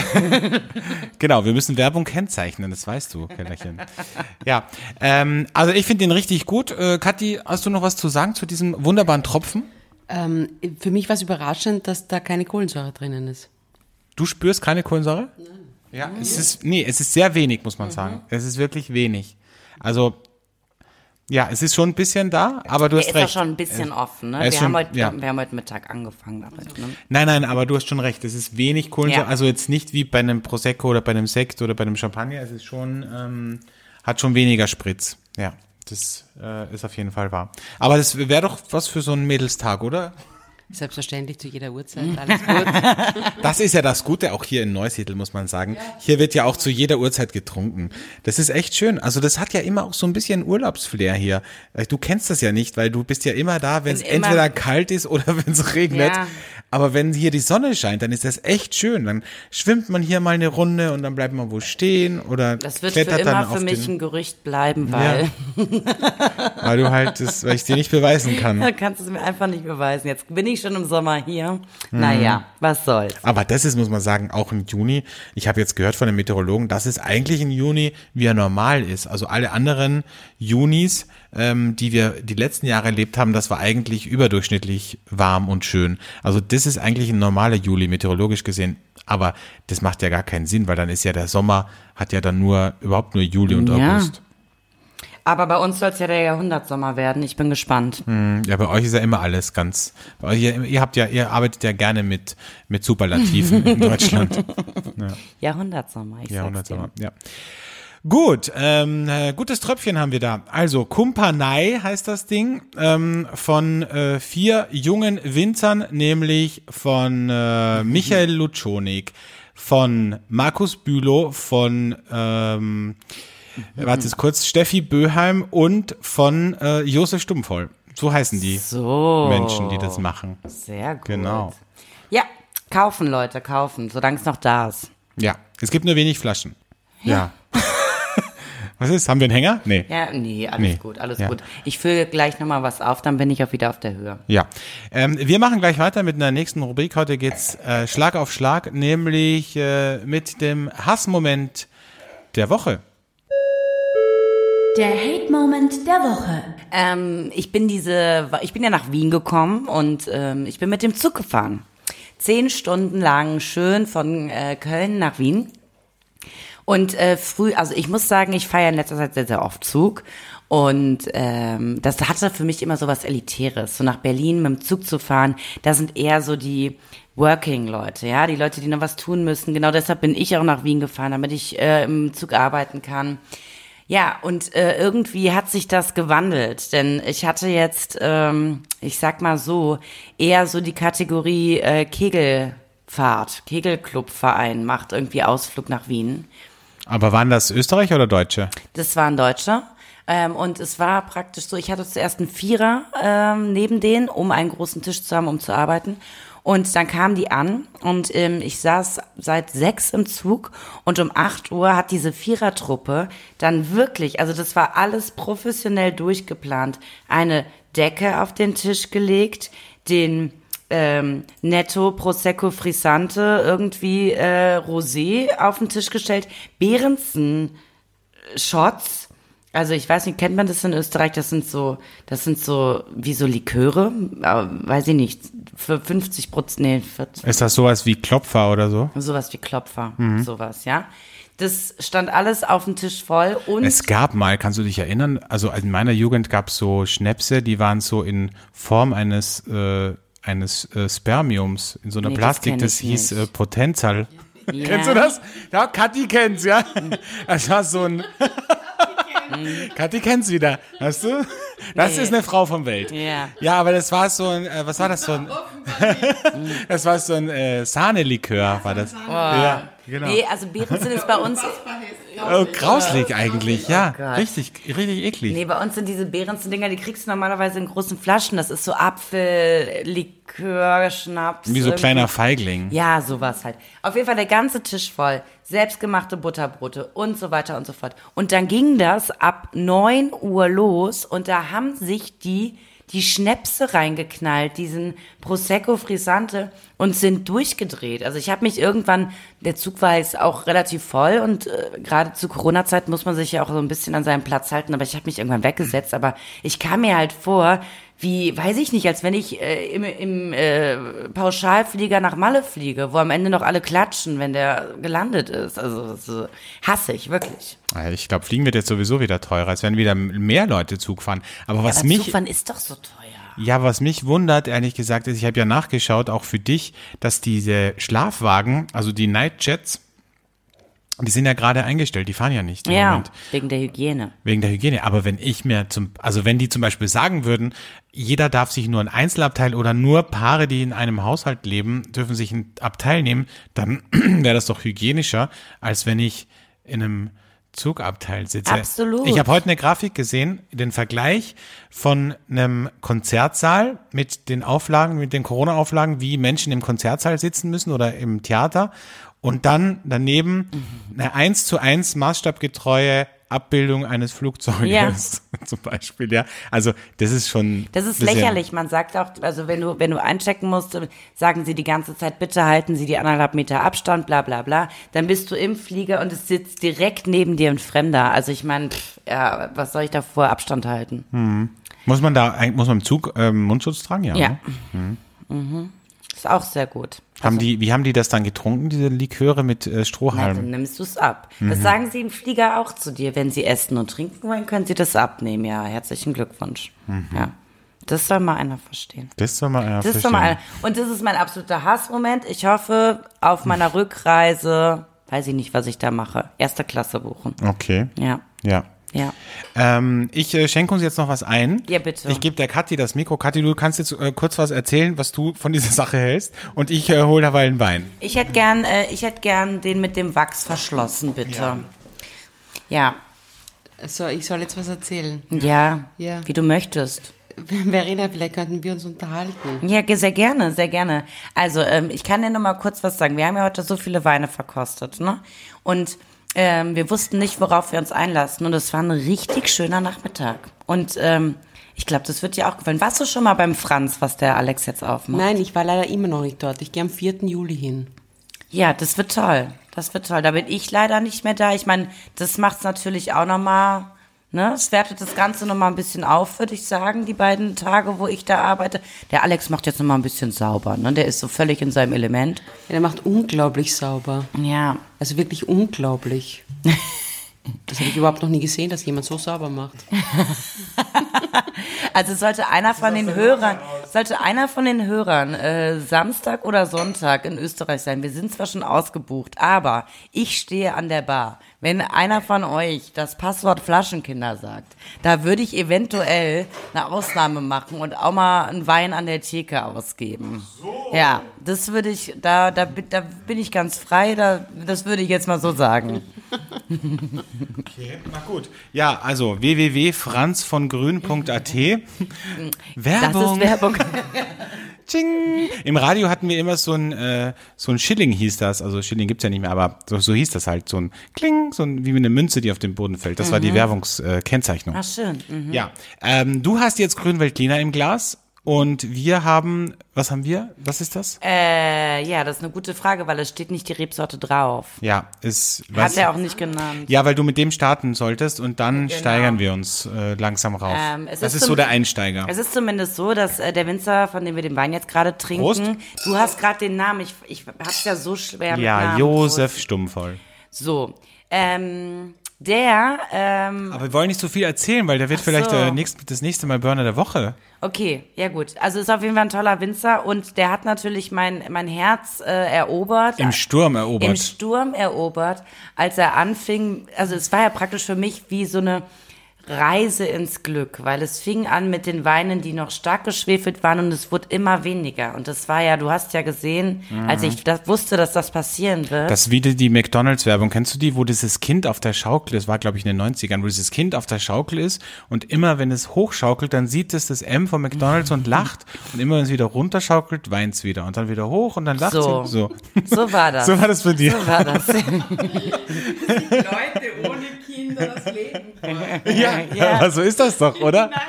S2: (laughs)
S1: genau, wir müssen Werbung kennzeichnen, das weißt du, Kellerchen. Ja, ähm, also ich finde den richtig gut. Äh, Kathi, hast du noch was zu sagen zu diesem wunderbaren Tropfen?
S4: Ähm, für mich war es überraschend, dass da keine Kohlensäure drinnen ist.
S1: Du spürst keine Kohlensäure? Nein. Ja, es ist, nee, es ist sehr wenig, muss man sagen. Es ist wirklich wenig. Also, ja, es ist schon ein bisschen da, aber du hast
S2: ist ja
S1: recht.
S2: schon ein bisschen offen. Ne? Wir,
S1: ist schon-
S2: haben heute,
S1: ja.
S2: wir haben heute Mittag angefangen damit. Ne?
S1: Nein, nein, aber du hast schon recht. Es ist wenig Kohlensäure.
S2: Ja.
S1: Also jetzt nicht wie bei einem Prosecco oder bei einem Sekt oder bei einem Champagner. Es ist schon, ähm, hat schon weniger Spritz. Ja, das äh, ist auf jeden Fall wahr. Aber das wäre doch was für so einen Mädelstag, oder?
S4: Selbstverständlich zu jeder Uhrzeit, alles gut. (laughs)
S1: Das ist ja das Gute auch hier in Neusiedl, muss man sagen. Hier wird ja auch zu jeder Uhrzeit getrunken. Das ist echt schön. Also das hat ja immer auch so ein bisschen Urlaubsflair hier. Du kennst das ja nicht, weil du bist ja immer da, wenn es entweder kalt ist oder (laughs) wenn es regnet.
S2: Ja.
S1: Aber wenn hier die Sonne scheint, dann ist das echt schön. Dann schwimmt man hier mal eine Runde und dann bleibt man wo stehen oder
S2: Das wird für
S1: klettert dann
S2: immer
S1: auf
S2: für mich ein Gerücht bleiben, weil (laughs)
S1: weil du halt das, weil ich dir nicht beweisen kann.
S2: da kannst du es mir einfach nicht beweisen. Jetzt bin ich schon im Sommer hier.
S1: Mhm.
S2: Naja, was soll's.
S1: Aber das ist, muss man sagen, auch im Juni. Ich habe jetzt gehört von den Meteorologen, dass es eigentlich im Juni wie er normal ist. Also alle anderen Junis, ähm, die wir die letzten Jahre erlebt haben, das war eigentlich überdurchschnittlich warm und schön. Also das ist eigentlich ein normaler Juli, meteorologisch gesehen. Aber das macht ja gar keinen Sinn, weil dann ist ja der Sommer, hat ja dann nur, überhaupt nur Juli und
S2: Ja.
S1: August.
S2: Aber bei uns soll es ja der Jahrhundertsommer werden. Ich bin gespannt.
S1: Ja, bei euch ist ja immer alles ganz, bei euch, ihr, ihr habt ja, ihr arbeitet ja gerne mit, mit Superlativen in (laughs) Deutschland.
S2: Jahrhundertsommer, ich
S1: Ja,
S2: sag's dir.
S1: 100 ja. Gut, ähm, äh, gutes Tröpfchen haben wir da. Also Kumpanei heißt das Ding ähm, von äh, vier jungen Winzern, nämlich von äh, Michael Lutschonik, von Markus Bülow, von ähm, warte kurz, Steffi Böheim und von äh, Josef Stummvoll. So heißen die
S2: So.
S1: Menschen, die das machen.
S2: Sehr gut.
S1: Genau.
S2: Ja, kaufen, Leute, kaufen, solange es noch da ist.
S1: Ja, es gibt nur wenig Flaschen. Ja. (laughs) Was ist? Haben wir einen Hänger? Nee.
S2: Ja, nee, alles
S1: Nee.
S2: gut, alles
S1: Ja.
S2: gut. Ich fülle gleich nochmal was auf, dann bin ich auch wieder auf der Höhe.
S1: Ja, ähm, wir machen gleich weiter mit einer nächsten Rubrik. Heute geht's äh, Schlag auf Schlag, nämlich äh, mit dem Hassmoment der Woche.
S3: Der Hate-Moment der Woche.
S2: Ähm, ich bin diese, ich bin ja nach Wien gekommen und ähm, ich bin mit dem Zug gefahren. Zehn Stunden lang schön von äh, Köln nach Wien. Und äh, früh, also ich muss sagen, ich feiere in letzter Zeit sehr, sehr oft Zug. Und ähm, das hatte für mich immer so was Elitäres. So nach Berlin mit dem Zug zu fahren, da sind eher so die Working-Leute, ja, die Leute, die noch was tun müssen. Genau deshalb bin ich auch nach Wien gefahren, damit ich äh, im Zug arbeiten kann. Ja, und äh, irgendwie hat sich das gewandelt, denn ich hatte jetzt, ähm, ich sag mal so, eher so die Kategorie äh, Kegelfahrt, Kegelclubverein macht irgendwie Ausflug nach Wien.
S1: Aber waren das Österreicher oder Deutsche?
S2: Das war ein Deutscher. Ähm, und es war praktisch so, ich hatte zuerst einen Vierer ähm, neben denen, um einen großen Tisch zu haben, um zu arbeiten. Und dann kamen die an und ähm, ich saß seit sechs im Zug und um acht Uhr hat diese Vierertruppe dann wirklich, also das war alles professionell durchgeplant, eine Decke auf den Tisch gelegt, den ähm, Netto, Prosecco, Frisante, irgendwie äh, Rosé auf den Tisch gestellt. Behrensen Shots. Also ich weiß nicht, kennt man das in Österreich? Das sind so, das sind so wie so Liköre, aber weiß ich nicht, für 50 Prozent, nee, 40,
S1: Ist das sowas wie Klopfer oder so?
S2: sowas wie Klopfer, sowas, ja. Das stand alles auf dem Tisch voll und
S1: Es gab mal, kannst du dich erinnern, also in meiner Jugend gab es so Schnäpse, die waren so in Form eines, äh, eines äh, Spermiums, in so einer
S2: Nee, das
S1: Plastik, das
S2: ich
S1: hieß äh, Potenzial.
S2: ja,
S1: Kennst du das? Ja, Kathi kennt's, ja. (laughs) Das war so ein. Kathi kennt's wieder, weißt du? Das
S2: Nee.
S1: ist eine Frau vom Welt.
S2: Ja.
S1: Ja, aber das war so ein, äh, was war das so ein? (laughs) das war so ein äh, Sahnelikör, war das. Ja, genau.
S2: Nee, also Behrensen ist bei uns, (laughs)
S1: Oh, grauslig eigentlich, ja.
S2: Gott.
S1: richtig, richtig eklig.
S2: nee, bei uns sind diese Behrensen-Dinger, die kriegst du normalerweise in großen Flaschen. Das ist so Apfel, Likör, Schnaps.
S1: Wie so
S2: irgendwie.
S1: kleiner Feigling.
S2: Ja, sowas halt. Auf jeden Fall der ganze Tisch voll. Selbstgemachte Butterbrote und so weiter und so fort. Und dann ging das ab 9 Uhr los und da haben sich die die Schnäpse reingeknallt, diesen Prosecco Frisante und sind durchgedreht. Also ich habe mich irgendwann, der Zug war jetzt auch relativ voll und äh, gerade zu Corona-Zeit muss man sich ja auch so ein bisschen an seinem Platz halten, aber ich habe mich irgendwann weggesetzt, aber ich kam mir halt vor, wie, weiß ich nicht, als wenn ich äh, im, im äh, Pauschalflieger nach Malle fliege, wo am Ende noch alle klatschen, wenn der gelandet ist. Also so, hasse ich, wirklich.
S1: Ja, Ich glaube, Fliegen wird jetzt sowieso wieder teurer. Es werden wieder mehr Leute Zug fahren. Aber was
S2: Aber
S1: mich,
S2: Zugfahren ist doch so teuer.
S1: ja, was mich wundert, ehrlich gesagt, ist, ich habe ja nachgeschaut, auch für dich, dass diese Schlafwagen, also die Nightjets, die sind ja gerade eingestellt, die fahren ja nicht
S2: Ja,
S1: Moment.
S2: wegen der Hygiene.
S1: Wegen der Hygiene. Aber wenn ich mir zum, also wenn die zum Beispiel sagen würden, jeder darf sich nur ein Einzelabteil oder nur Paare, die in einem Haushalt leben, dürfen sich ein Abteil nehmen, dann (clears throat) wäre das doch hygienischer, als wenn ich in einem Zugabteil sitze.
S2: Absolut.
S1: Ich habe heute eine Grafik gesehen, den Vergleich von einem Konzertsaal mit den Auflagen, mit den Corona-Auflagen, wie Menschen im Konzertsaal sitzen müssen oder im Theater. Und dann daneben eine eins zu eins maßstabgetreue Abbildung eines Flugzeuges (laughs) zum Beispiel, ja. Also das ist schon.
S2: Das ist
S1: ja-
S2: lächerlich. Man sagt auch, also wenn du, wenn du einchecken musst, sagen sie die ganze Zeit, bitte halten Sie die anderthalb Meter Abstand, bla bla bla. Dann bist du im Flieger und es sitzt direkt neben dir ein Fremder. Also ich meine, ja, was soll ich da vor Abstand halten?
S1: Muss man da, eigentlich- muss man im Zug ähm, Mundschutz tragen? Ja.
S2: Ja.
S1: ne?
S2: Mhm. Ist auch sehr gut.
S1: Haben die, wie haben die das dann getrunken, diese Liköre mit äh, Strohhalm?
S2: dann nimmst du es ab.
S1: Mhm.
S2: Das sagen sie im Flieger auch zu dir. Wenn sie essen und trinken wollen, können sie das abnehmen. Ja, herzlichen Glückwunsch.
S1: Mhm.
S2: Ja. Das soll mal einer verstehen.
S1: Das soll mal einer
S2: Das ist doch mal einer. Und das ist mein absoluter Hassmoment. Ich hoffe, auf meiner Rückreise, weiß ich nicht, was ich da mache. Erste Klasse buchen.
S1: Okay.
S2: Ja.
S1: Ja.
S2: Ja.
S1: Ähm, ich äh, schenke uns jetzt noch was ein.
S2: Ja, bitte.
S1: Ich gebe der Kathi das Mikro. Kathi, du kannst jetzt äh, kurz was erzählen, was du von dieser (laughs) Sache hältst. Und ich äh, hole dabei einen Wein.
S2: Ich hätte gern, äh, ich hätte gern den mit dem Wachs verschlossen, bitte. Ja.
S4: So, ich soll jetzt was erzählen.
S2: Ja.
S4: Ja.
S2: Wie du möchtest. (laughs)
S4: Verena, vielleicht könnten wir uns unterhalten.
S2: Ja, sehr gerne, sehr gerne. Also, ähm, ich kann dir noch mal kurz was sagen. Wir haben ja heute so viele Weine verkostet, ne? Und ähm, wir wussten nicht, worauf wir uns einlassen. Und es war ein richtig schöner Nachmittag. Und ähm, ich glaube, das wird dir auch gefallen. Warst du schon mal beim Franz, was der Alex jetzt aufmacht?
S4: Nein, ich war leider immer noch nicht dort. Ich gehe am 4. Juli hin.
S2: Ja, das wird toll. Das wird toll. Da bin ich leider nicht mehr da. Ich meine, das macht es natürlich auch noch mal. Ne, es wertet das Ganze noch mal ein bisschen auf, würde ich sagen, die beiden Tage, wo ich da arbeite. Der Alex macht jetzt noch mal ein bisschen sauber, ne? Der ist so völlig in seinem Element.
S4: Ja, der macht unglaublich sauber.
S2: Ja,
S4: Also wirklich unglaublich. (laughs) Das habe ich überhaupt noch nie gesehen, dass jemand so sauber macht. (laughs)
S2: Also sollte einer von den Hörern, sollte einer von den Hörern äh, Samstag oder Sonntag in Österreich sein. Wir sind zwar schon ausgebucht, aber ich stehe an der Bar. Wenn einer von euch das Passwort Flaschenkinder sagt, da würde ich eventuell eine Ausnahme machen und auch mal einen Wein an der Theke ausgeben. Ja, das würde ich, da, da, da bin ich ganz frei, da, das würde ich jetzt mal so sagen.
S1: Okay, na gut. Ja, also www.franzvongrün.at. (laughs)
S2: Das
S1: Werbung.
S2: ist Werbung. (laughs)
S1: Tsching. Im Radio hatten wir immer so ein, äh, so ein Schilling hieß das. Also Schilling gibt's ja nicht mehr, aber so, so hieß das halt. So ein Kling, so ein, wie eine Münze, die auf den Boden fällt. Das war die Werbungskennzeichnung.
S2: Ach schön. Mhm.
S1: Ja, ähm, du hast jetzt Grünweltliner im Glas Und wir haben, was haben wir? Was ist das?
S2: Äh, ja, das ist eine gute Frage, weil es steht nicht die Rebsorte drauf.
S1: Ja, ist.
S2: Hat er auch nicht genannt.
S1: Ja, weil du mit dem starten solltest und dann steigern wir uns äh, langsam rauf.
S2: Ähm,
S1: das
S2: ist
S1: ist, so der Einsteiger.
S2: Es ist zumindest so, dass äh, der Winzer, von dem wir den Wein jetzt gerade trinken,
S1: Prost.
S2: du hast gerade den Namen, ich, ich hab's ja so schwer mit
S1: ja,
S2: Namen.
S1: Josef Stummvoll.
S2: So, ähm, der, ähm,
S1: Aber wir wollen nicht so viel erzählen, weil der wird
S2: Ach
S1: vielleicht
S2: so.
S1: äh, nächst, das nächste Mal Burner der Woche.
S2: okay, ja gut. Also ist auf jeden Fall ein toller Winzer und der hat natürlich mein, mein Herz äh, erobert.
S1: Im Sturm erobert.
S2: Im Sturm erobert, als er anfing, also es war ja praktisch für mich wie so eine Reise ins Glück, weil es fing an mit den Weinen, die noch stark geschwefelt waren und es wurde immer weniger. Und das war ja, du hast ja gesehen, als ich das wusste, dass das passieren wird.
S1: Mhm. Das ist wieder die McDonalds-Werbung. Kennst du die, wo dieses Kind auf der Schaukel, das war glaube ich in den 90ern, wo dieses Kind auf der Schaukel ist und immer wenn es hochschaukelt, dann sieht es das M von McDonalds und lacht und immer wenn es wieder runterschaukelt, weint es wieder und dann wieder hoch und dann lacht
S2: So.
S1: sie. So.
S2: so war das. (laughs)
S1: So war das für dir.
S2: So war das. (laughs) (laughs)
S4: Leute ohne Kinder das Leben
S1: Ja, (laughs)
S2: Ja.
S1: aber so ist das doch, oder? (laughs)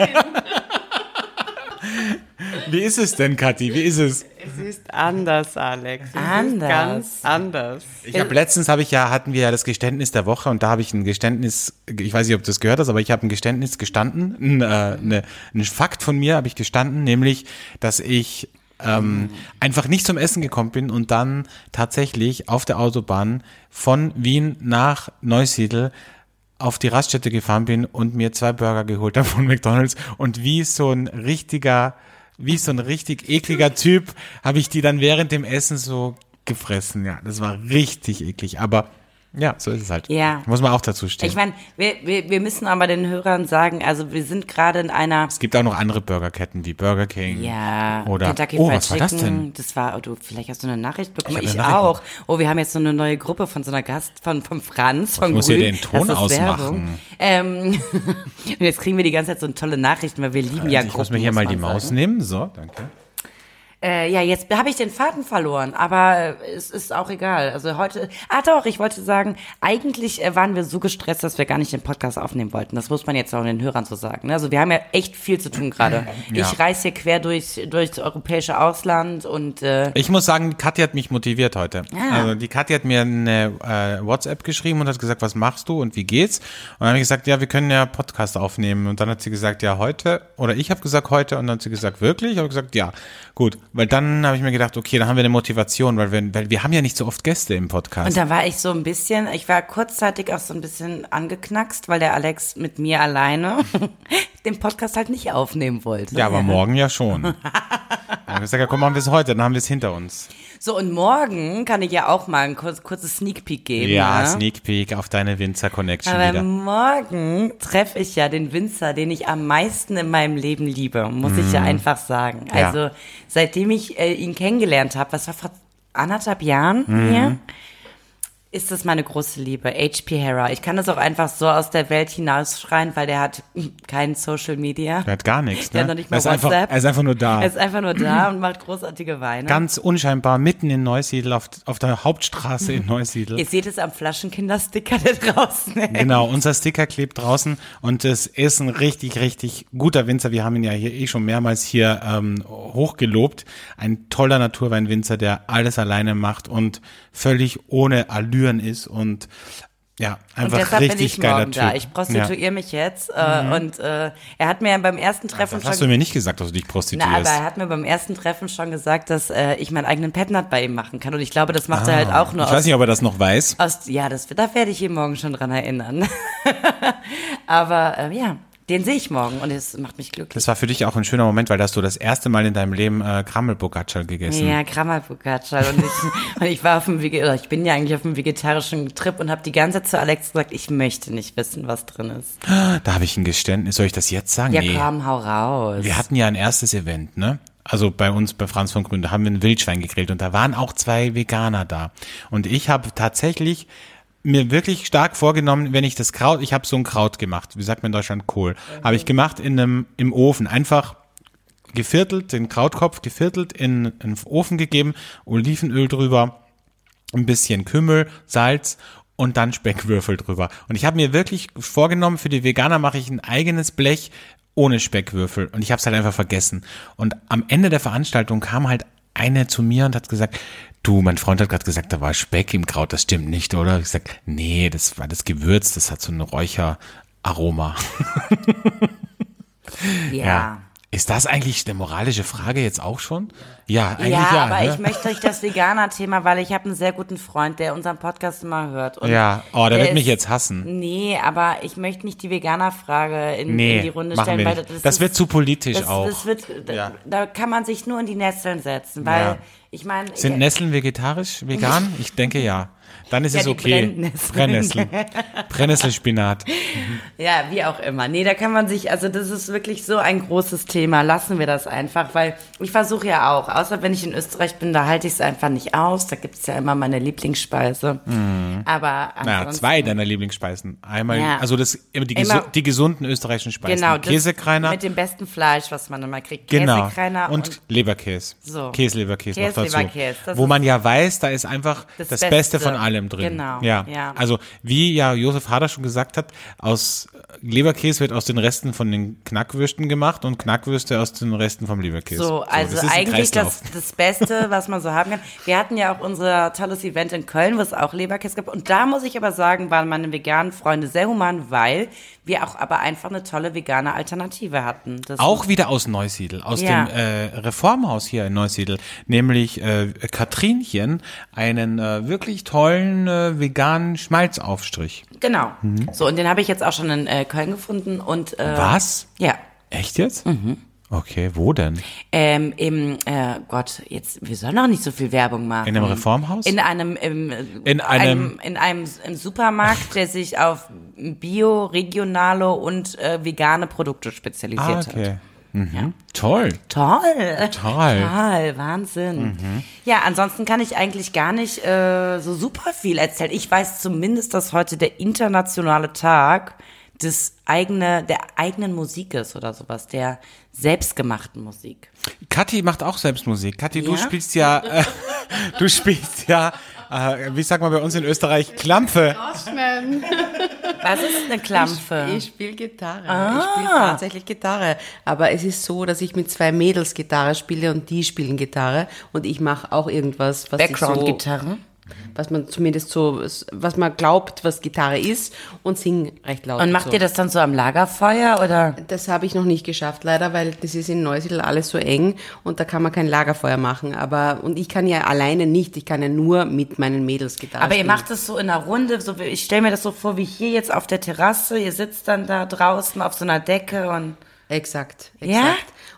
S1: Wie ist es denn, Kathi? Wie ist es?
S4: Es ist anders, Alex. Es
S2: Anders.
S4: Ist ganz anders.
S1: Ich habe letztens habe ich ja hatten wir ja das Geständnis der Woche und da habe ich ein Geständnis, ich weiß nicht, ob du das gehört hast, aber ich habe ein Geständnis gestanden, ein, äh, ne, ein Fakt von mir habe ich gestanden, nämlich, dass ich ähm, einfach nicht zum Essen gekommen bin und dann tatsächlich auf der Autobahn von Wien nach Neusiedl auf die Raststätte gefahren bin und mir zwei Burger geholt habe von McDonald's und wie so ein richtiger, wie so ein richtig ekliger Typ habe ich die dann während dem Essen so gefressen. Ja, das war richtig eklig, aber ja, so ist es halt.
S2: Ja.
S1: Muss man auch dazu stehen.
S2: Ich meine, wir, wir, wir müssen aber den Hörern sagen, also wir sind gerade in einer
S1: es gibt auch noch andere Burgerketten wie Burger King.
S2: Ja,
S1: Oder
S2: Kentucky
S1: oh,
S2: Fried
S1: was war das
S2: Chicken,
S1: denn?
S2: Das war, oh, du, vielleicht hast du eine Nachricht bekommen.
S1: Ich
S2: Ich,
S1: eine
S2: auch. Oh, wir haben jetzt so eine neue Gruppe von so einer Gast, von, von Franz, von
S1: muss
S2: Grün.
S1: hier den Ton ausmachen.
S2: Ähm, (laughs) und jetzt kriegen wir die ganze Zeit so tolle Nachrichten, weil wir lieben ja
S1: ich
S2: Gruppen.
S1: muss mir hier mal die Maus
S2: sagen.
S1: nehmen. So, danke.
S2: Äh, ja, jetzt habe ich den Faden verloren, aber äh, es ist auch egal. Also heute, ah doch, ich wollte sagen, eigentlich äh, waren wir so gestresst, dass wir gar nicht den Podcast aufnehmen wollten. Das muss man jetzt auch den Hörern so sagen. ne? Also wir haben ja echt viel zu tun gerade. (laughs)
S1: Ja.
S2: Ich reise hier quer durch durchs europäische Ausland und äh,
S1: Ich muss sagen, die Katja hat mich motiviert heute.
S2: Ah.
S1: Also die Katja hat mir eine äh, WhatsApp geschrieben und hat gesagt, was machst du und wie geht's? Und dann habe ich gesagt, ja, wir können ja Podcast aufnehmen. Und dann hat sie gesagt, ja, heute. Oder ich habe gesagt, heute. Und dann hat sie gesagt, wirklich? Ich habe gesagt, ja, gut. Weil dann habe ich mir gedacht, okay, dann haben wir eine Motivation, weil wir, weil wir haben ja nicht so oft Gäste im Podcast.
S2: Und da war ich so ein bisschen, ich war kurzzeitig auch so ein bisschen angeknackst, weil der Alex mit mir alleine (laughs) den Podcast halt nicht aufnehmen wollte.
S1: ja, aber morgen ja schon. (laughs) Dann habe ich gesagt, ja, komm, machen wir es heute, dann haben wir es hinter uns.
S2: So, und morgen kann ich ja auch mal ein kurz, kurzes Sneak Peek geben.
S1: Ja,
S2: ne?
S1: Sneak Peek auf deine Winzer Connection
S2: Aber
S1: wieder.
S2: morgen treffe ich ja den Winzer, den ich am meisten in meinem Leben liebe, muss ich ja einfach sagen.
S1: Ja.
S2: Also seitdem ich äh, ihn kennengelernt habe, was war vor anderthalb Jahren
S1: Mhm.
S2: hier, ist das meine große Liebe, H.P. Hera. Ich kann das auch einfach so aus der Welt hinausschreien, weil der hat (laughs) kein Social Media.
S1: Der hat gar nichts,
S2: Der
S1: ne?
S2: hat noch nicht mal
S1: er, ist einfach,
S2: WhatsApp.
S1: er ist einfach nur da.
S2: Er ist einfach nur da und macht großartige Weine.
S1: Ganz unscheinbar, mitten in Neusiedl, auf, auf der Hauptstraße in Neusiedl.
S2: Ihr seht es am Flaschenkindersticker, der draußen hängt.
S1: Genau, unser Sticker klebt draußen und es ist ein richtig, richtig guter Winzer. Wir haben ihn ja hier eh schon mehrmals hier ähm, hochgelobt. Ein toller Naturweinwinzer, der alles alleine macht und völlig ohne Allüren ist und ja,
S2: Und
S1: einfach
S2: deshalb bin
S1: richtig
S2: ich
S1: geiler
S2: morgen
S1: Typ. Mhm.
S2: da. Ich prostituiere mich jetzt. Äh, Und äh, er hat mir beim ersten Treffen
S1: Das hast du
S2: schon.
S1: mir nicht gesagt, dass du dich
S2: Na,
S1: prostituierst.
S2: aber er hat mir beim ersten Treffen schon gesagt, dass äh, ich meinen eigenen Petnat bei ihm machen kann. Und ich glaube, das macht er halt auch nur
S1: Ah, ich weiß
S2: aus,
S1: nicht, ob er das noch weiß.
S2: aus. Ja, das, da werde ich ihn morgen schon dran erinnern. (laughs) aber äh, ja, den sehe ich morgen und es macht mich glücklich.
S1: Das war für dich auch ein schöner Moment, weil da hast du das erste Mal in deinem Leben äh, Krammelbocaccia gegessen.
S2: Ja, Krammelfocaccia. Und ich, (laughs) und ich war auf dem ich bin ja eigentlich auf einem vegetarischen Trip und habe die ganze Zeit zu Alex gesagt, ich möchte nicht wissen, was drin ist.
S1: Da habe ich ein Geständnis. Soll ich das jetzt sagen?
S2: Ja,
S1: nee.
S2: komm, hau raus.
S1: Wir hatten ja ein erstes Event, ne? Also bei uns, bei Franz von Grün, da haben wir ein Wildschwein gegrillt und da waren auch zwei Veganer da. Und ich habe tatsächlich mir wirklich stark vorgenommen, wenn ich das Kraut, ich habe so ein Kraut gemacht, wie sagt man in Deutschland, Kohl, habe ich gemacht in einem, im Ofen, einfach geviertelt, den Krautkopf geviertelt, in, in den Ofen gegeben, Olivenöl drüber, ein bisschen Kümmel, Salz und dann Speckwürfel drüber. Und ich habe mir wirklich vorgenommen, für die Veganer mache ich ein eigenes Blech ohne Speckwürfel und ich habe es halt einfach vergessen. Und am Ende der Veranstaltung kam halt eine zu mir und hat gesagt, du, mein Freund hat gerade gesagt, da war Speck im Kraut, das stimmt nicht, oder? Ich sag, nee, das war das Gewürz, das hat so ein Räucheraroma.
S2: Ja.
S1: Ist das eigentlich eine moralische Frage jetzt auch schon? Ja, eigentlich
S2: Ja,
S1: ja.
S2: aber
S1: ne?
S2: ich möchte euch das Veganer-Thema, weil ich habe einen sehr guten Freund, der unseren Podcast immer hört. Und
S1: ja, oh, der wird mich
S2: ist-
S1: jetzt hassen.
S2: Nee, aber ich möchte nicht die Veganer-Frage in,
S1: Nee,
S2: in die Runde stellen.
S1: wir
S2: weil das,
S1: Das
S2: ist-
S1: wird zu politisch
S2: das,
S1: auch.
S2: Das wird, da,
S1: Ja.
S2: da kann man sich nur in die Nesseln setzen, weil
S1: Ja.
S2: ich meine,
S1: Sind Nesseln vegetarisch, vegan? (laughs) Ich denke ja. Dann ist
S2: Ja,
S1: es okay. Brennnessel. (laughs) Brennnesselspinat.
S2: Ja, wie auch immer. Nee, da kann man sich, also das ist wirklich so ein großes Thema. Lassen wir das einfach, weil ich versuche ja auch, außer wenn ich in Österreich bin, da halte ich es einfach nicht aus. Da gibt es ja immer meine Lieblingsspeise. Aber
S1: Na, zwei deiner Lieblingsspeisen. Einmal,
S2: Ja.
S1: also das, die,
S2: Immer-
S1: die gesunden österreichischen Speisen.
S2: Genau,
S1: Käsekreiner.
S2: mit dem besten Fleisch, was man immer kriegt.
S1: Genau.
S2: Käsekreiner
S1: Und, Leberkäse.
S2: So.
S1: Käseleberkäse noch dazu.
S2: Käseleberkäse, das
S1: Wo man ja weiß, da ist einfach das,
S2: Das
S1: Beste.
S2: Beste.
S1: von allem drin.
S2: Genau,
S1: Ja.
S2: ja.
S1: Also, wie ja Josef Hader schon gesagt hat, aus Leberkäse wird aus den Resten von den Knackwürsten gemacht und Knackwürste aus den Resten vom Leberkäse.
S2: So, also
S1: das ist ein
S2: eigentlich das, das Beste, was man so haben kann. Wir hatten ja auch unser tolles Event in Köln, wo es auch Leberkäse gab. Und da muss ich aber sagen, waren meine veganen Freunde sehr human, weil wir auch aber einfach eine tolle vegane Alternative hatten. Das
S1: Auch wieder aus Neusiedl, aus
S2: Ja.
S1: dem äh, Reformhaus hier in Neusiedl, nämlich äh, Katrinchen, einen äh, wirklich tollen äh, veganen Schmalzaufstrich.
S2: Genau.
S1: Mhm.
S2: So, und den habe ich jetzt auch schon in äh, Köln gefunden. Und, äh,
S1: Was?
S2: Ja.
S1: Echt jetzt?
S2: Mhm.
S1: Okay, wo denn?
S2: Ähm, Im, äh, Gott, jetzt, wir sollen doch nicht so viel Werbung machen.
S1: In einem Reformhaus?
S2: In einem, im,
S1: In einem-
S2: in einem im Supermarkt, der sich auf Bio, regionale und äh, vegane Produkte spezialisiert
S1: Ah,
S2: hat.
S1: Mhm. Toll.
S2: Toll.
S1: Toll.
S2: Toll, Wahnsinn. Ja, ansonsten kann ich eigentlich gar nicht äh, so super viel erzählen. Ich weiß zumindest, dass heute der internationale Tag des eigene, der eigenen Musik ist oder sowas, der selbstgemachten Musik.
S1: Kathi macht auch selbst Musik. Kathi, du
S2: Ja?
S1: spielst ja, äh, (laughs) du spielst ja, äh, wie sagt man bei uns in Österreich, Klampfe.
S2: Was ist eine Klampfe?
S4: Ich spiele Gitarre. Ich spiele tatsächlich Gitarre. Aber es ist so, dass ich mit zwei Mädels Gitarre spiele und die spielen Gitarre und ich mache auch irgendwas, was sich so,
S2: Background-Gitarre?
S4: Was man zumindest so, was man glaubt, was Gitarre ist und sing recht laut.
S2: Und macht
S4: so.
S2: ihr das dann so am Lagerfeuer oder?
S4: Das habe ich noch nicht geschafft, leider, weil das ist in Neusiedl alles so eng und da kann man kein Lagerfeuer machen. Aber und ich kann ja alleine nicht, ich kann ja nur mit meinen Mädels Gitarre
S2: Aber ihr
S4: spielen.
S2: macht es so in einer Runde, so ich stelle mir das so vor wie hier jetzt auf der Terrasse, ihr sitzt dann da draußen auf so einer Decke und
S4: Exakt, exakt.
S2: Ja?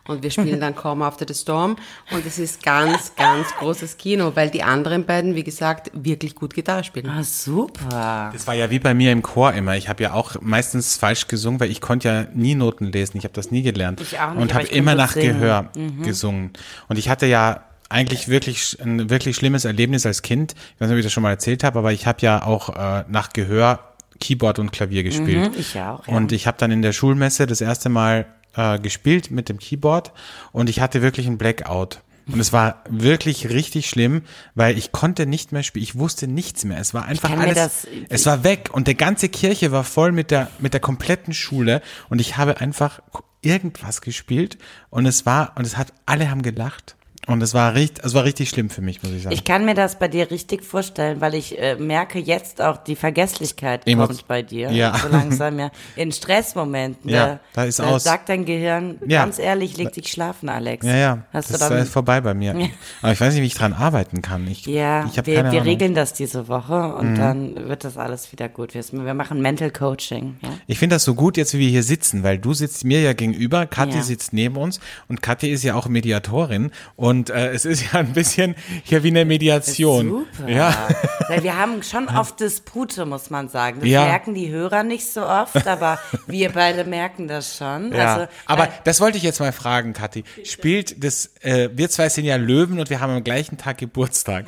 S4: Und wir spielen dann Come After the Storm und es ist ganz, ganz großes Kino, weil die anderen beiden, wie gesagt, wirklich gut Gitarre spielen.
S2: ah, super.
S1: Das war ja wie bei mir im Chor immer. Ich habe ja auch meistens falsch gesungen, weil ich konnte ja nie Noten lesen. Ich habe das nie gelernt.
S2: Ich auch nicht,
S1: Und habe
S2: ich
S1: immer nach
S2: singen.
S1: Gehör gesungen. Und ich hatte ja eigentlich wirklich ein wirklich schlimmes Erlebnis als Kind. Ich weiß nicht, ob ich das schon mal erzählt habe, aber ich habe ja auch äh, nach Gehör Keyboard und Klavier gespielt.
S2: ich ja auch, ja.
S1: Und ich habe dann in der Schulmesse das erste Mal äh, gespielt mit dem Keyboard und ich hatte wirklich einen Blackout. Und es war wirklich richtig schlimm, weil ich konnte nicht mehr spielen. Ich wusste nichts mehr. Es war einfach alles.
S2: das-
S1: es war weg und der ganze Kirche war voll mit der mit der kompletten Schule und ich habe einfach irgendwas gespielt und es war und es hat alle haben gelacht und es war richtig es war richtig schlimm für mich, muss ich sagen.
S2: Ich kann mir das bei dir richtig vorstellen, weil ich äh, merke jetzt auch, die Vergesslichkeit
S1: Emo-
S2: kommt bei dir.
S1: Ja.
S2: So langsam, ja. In Stressmomenten.
S1: Ja, da ist aus.
S2: Sagt dein Gehirn,
S1: Ja.
S2: ganz ehrlich, leg dich schlafen, Alex.
S1: ja, ja,
S2: Hast
S1: das ist vorbei bei mir. (laughs) Aber ich weiß nicht, wie ich dran arbeiten kann. Ich,
S2: ja,
S1: ich
S2: wir, wir.
S1: Mhm.
S2: regeln das diese Woche und dann wird das alles wieder gut. Wir, wir machen Mental Coaching. Ja?
S1: Ich finde das so gut, jetzt wie wir hier sitzen, weil du sitzt mir ja gegenüber, Kathi sitzt neben uns und Kathi ist ja auch Mediatorin und äh, es ist ja ein bisschen hier wie eine Mediation.
S2: Super.
S1: Ja. (laughs)
S2: Weil wir haben schon oft Dispute, muss man sagen. Das
S1: Ja.
S2: merken die Hörer nicht so oft, aber (laughs) wir beide merken das schon.
S1: Ja,
S2: Also,
S1: aber das wollte ich jetzt mal fragen, Kathi. Spielt das, äh, wir zwei sind ja Löwen und wir haben am gleichen Tag Geburtstag.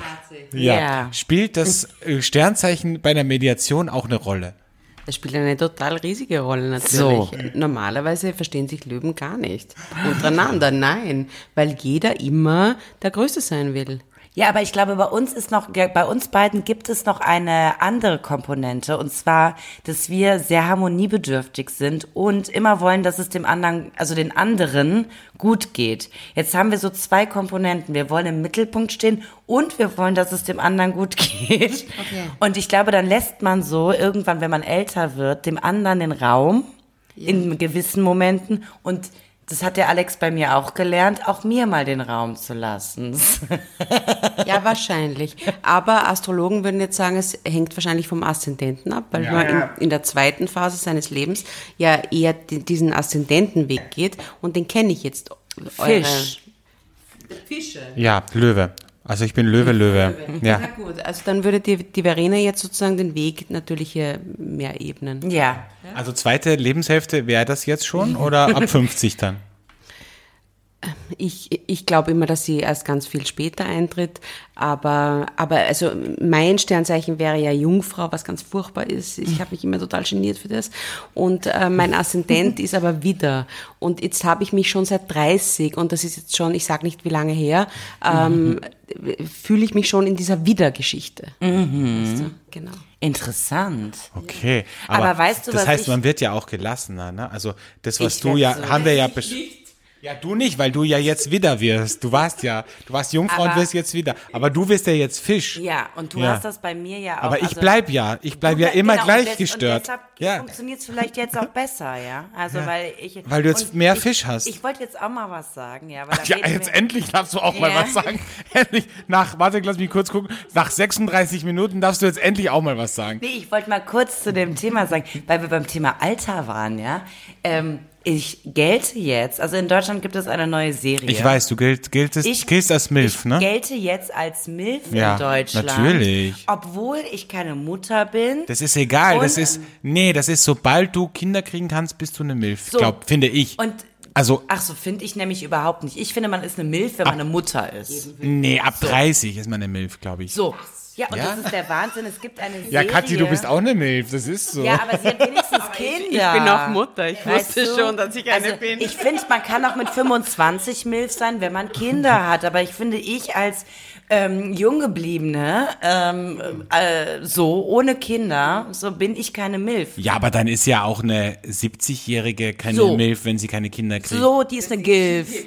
S1: Ja.
S2: Ja.
S1: Spielt das äh, Sternzeichen bei der Mediation auch eine Rolle?
S4: Das spielt eine total riesige Rolle natürlich.
S2: So.
S4: Normalerweise verstehen sich Löwen gar nicht. Untereinander, nein. Weil jeder immer der Größte sein will.
S2: Ja, aber ich glaube, bei uns ist noch, bei uns beiden gibt es noch eine andere Komponente und zwar, dass wir sehr harmoniebedürftig sind und immer wollen, dass es dem anderen, also den anderen gut geht. Jetzt haben wir so zwei Komponenten. Wir wollen im Mittelpunkt stehen und wir wollen, dass es dem anderen gut (laughs) geht.
S4: Okay.
S2: Und ich glaube, dann lässt man so irgendwann, wenn man älter wird, dem anderen den Raum in gewissen Momenten und das hat der Alex bei mir auch gelernt, auch mir mal den Raum zu lassen.
S4: Ja, wahrscheinlich. Aber Astrologen würden jetzt sagen, es hängt wahrscheinlich vom Aszendenten ab, weil
S1: Ja,
S4: man
S1: ja.
S4: in, in der zweiten Phase seines Lebens ja eher di- diesen Aszendentenweg geht und den kenne ich jetzt.
S2: Fisch.
S4: Fische.
S1: Ja, Löwe. Also ich bin Löwe, Löwe. Ja.
S4: Na gut, also dann würde die, die Verena jetzt sozusagen den Weg natürlich hier mehr ebnen.
S2: Ja.
S1: Also zweite Lebenshälfte wäre das jetzt schon oder ab (laughs) 50 dann?
S4: Ich, ich glaube immer, dass sie erst ganz viel später eintritt, aber, aber also mein Sternzeichen wäre ja Jungfrau, was ganz furchtbar ist. Ich habe mich immer total geniert für das. Und äh, mein Aszendent (laughs) ist aber wieder. Und jetzt habe ich mich schon seit 30, und das ist jetzt schon, ich sage nicht wie lange her, ähm, fühle ich mich schon in dieser Wiedergeschichte. Weißt du? Genau.
S2: Interessant.
S1: Okay.
S2: Aber weißt du,
S1: das
S2: was
S1: heißt,
S2: ich-
S1: man wird ja auch gelassener, ne? Also das, was du ja,
S2: so-
S1: haben wir ja besch- ja, du nicht, weil du ja jetzt wieder wirst. Du warst ja, du warst Jungfrau und
S2: Aber-
S1: wirst jetzt wieder. Aber du wirst ja jetzt Fisch.
S2: Ja, und du
S1: Ja.
S2: hast das bei mir ja auch.
S1: Aber ich
S2: also-
S1: bleib ja, ich bleib ja immer
S2: genau,
S1: gleich
S2: und des-
S1: gestört.
S2: Und deshalb
S1: Ja.
S2: funktioniert es vielleicht jetzt auch besser, ja. Also weil ich
S1: Weil du jetzt
S2: und
S1: mehr
S2: ich,
S1: Fisch hast.
S2: Ich wollte jetzt auch mal was sagen, ja. Da
S1: Ja, jetzt endlich darfst du auch mal
S2: Ja.
S1: was sagen. (laughs) Endlich, nach, warte, lass mich kurz gucken. Nach 36 Minuten darfst du jetzt endlich auch mal was sagen.
S2: Nee, ich wollte mal kurz zu dem Thema sagen, weil wir beim Thema Alter waren, ja. Ähm, ich gelte jetzt, also in Deutschland gibt es eine neue Serie.
S1: Ich weiß, du gilt, giltest,
S2: Ich-
S1: giltst als Milf,
S2: ich
S1: ne?
S2: gelte jetzt als MILF
S1: Ja,
S2: in Deutschland.
S1: natürlich.
S2: Obwohl ich keine Mutter bin.
S1: Das ist egal, das ist, nee, das ist, sobald du Kinder kriegen kannst, bist du eine Milf,
S2: So.
S1: glaub, finde ich.
S2: Und
S1: Also,
S2: ach so, finde ich nämlich überhaupt nicht. Ich finde, man ist eine MILF, wenn man eine Mutter ist.
S1: nee, ab 30 ist man eine Milf, glaube ich.
S2: So. Ja, und
S1: Ja?
S2: das ist der Wahnsinn. Es gibt eine Serie.
S1: Ja, Kathi, du bist auch eine Milf, das ist so.
S2: Ja, aber sie hat wenigstens Kinder.
S4: ich bin auch Mutter. Ich
S2: Weißt
S4: wusste
S2: du?
S4: schon, dass ich eine
S2: also,
S4: bin.
S2: Ich finde, man kann auch mit 25 Milf sein, wenn man Kinder (laughs) hat. Aber ich finde, ich als ähm, Junggebliebene, ähm, äh, so ohne Kinder, so bin ich keine Milf.
S1: Ja, aber dann ist ja auch eine 70-Jährige keine
S2: So.
S1: Milf, wenn sie keine Kinder kriegt.
S2: So, die ist eine Gilf. (laughs)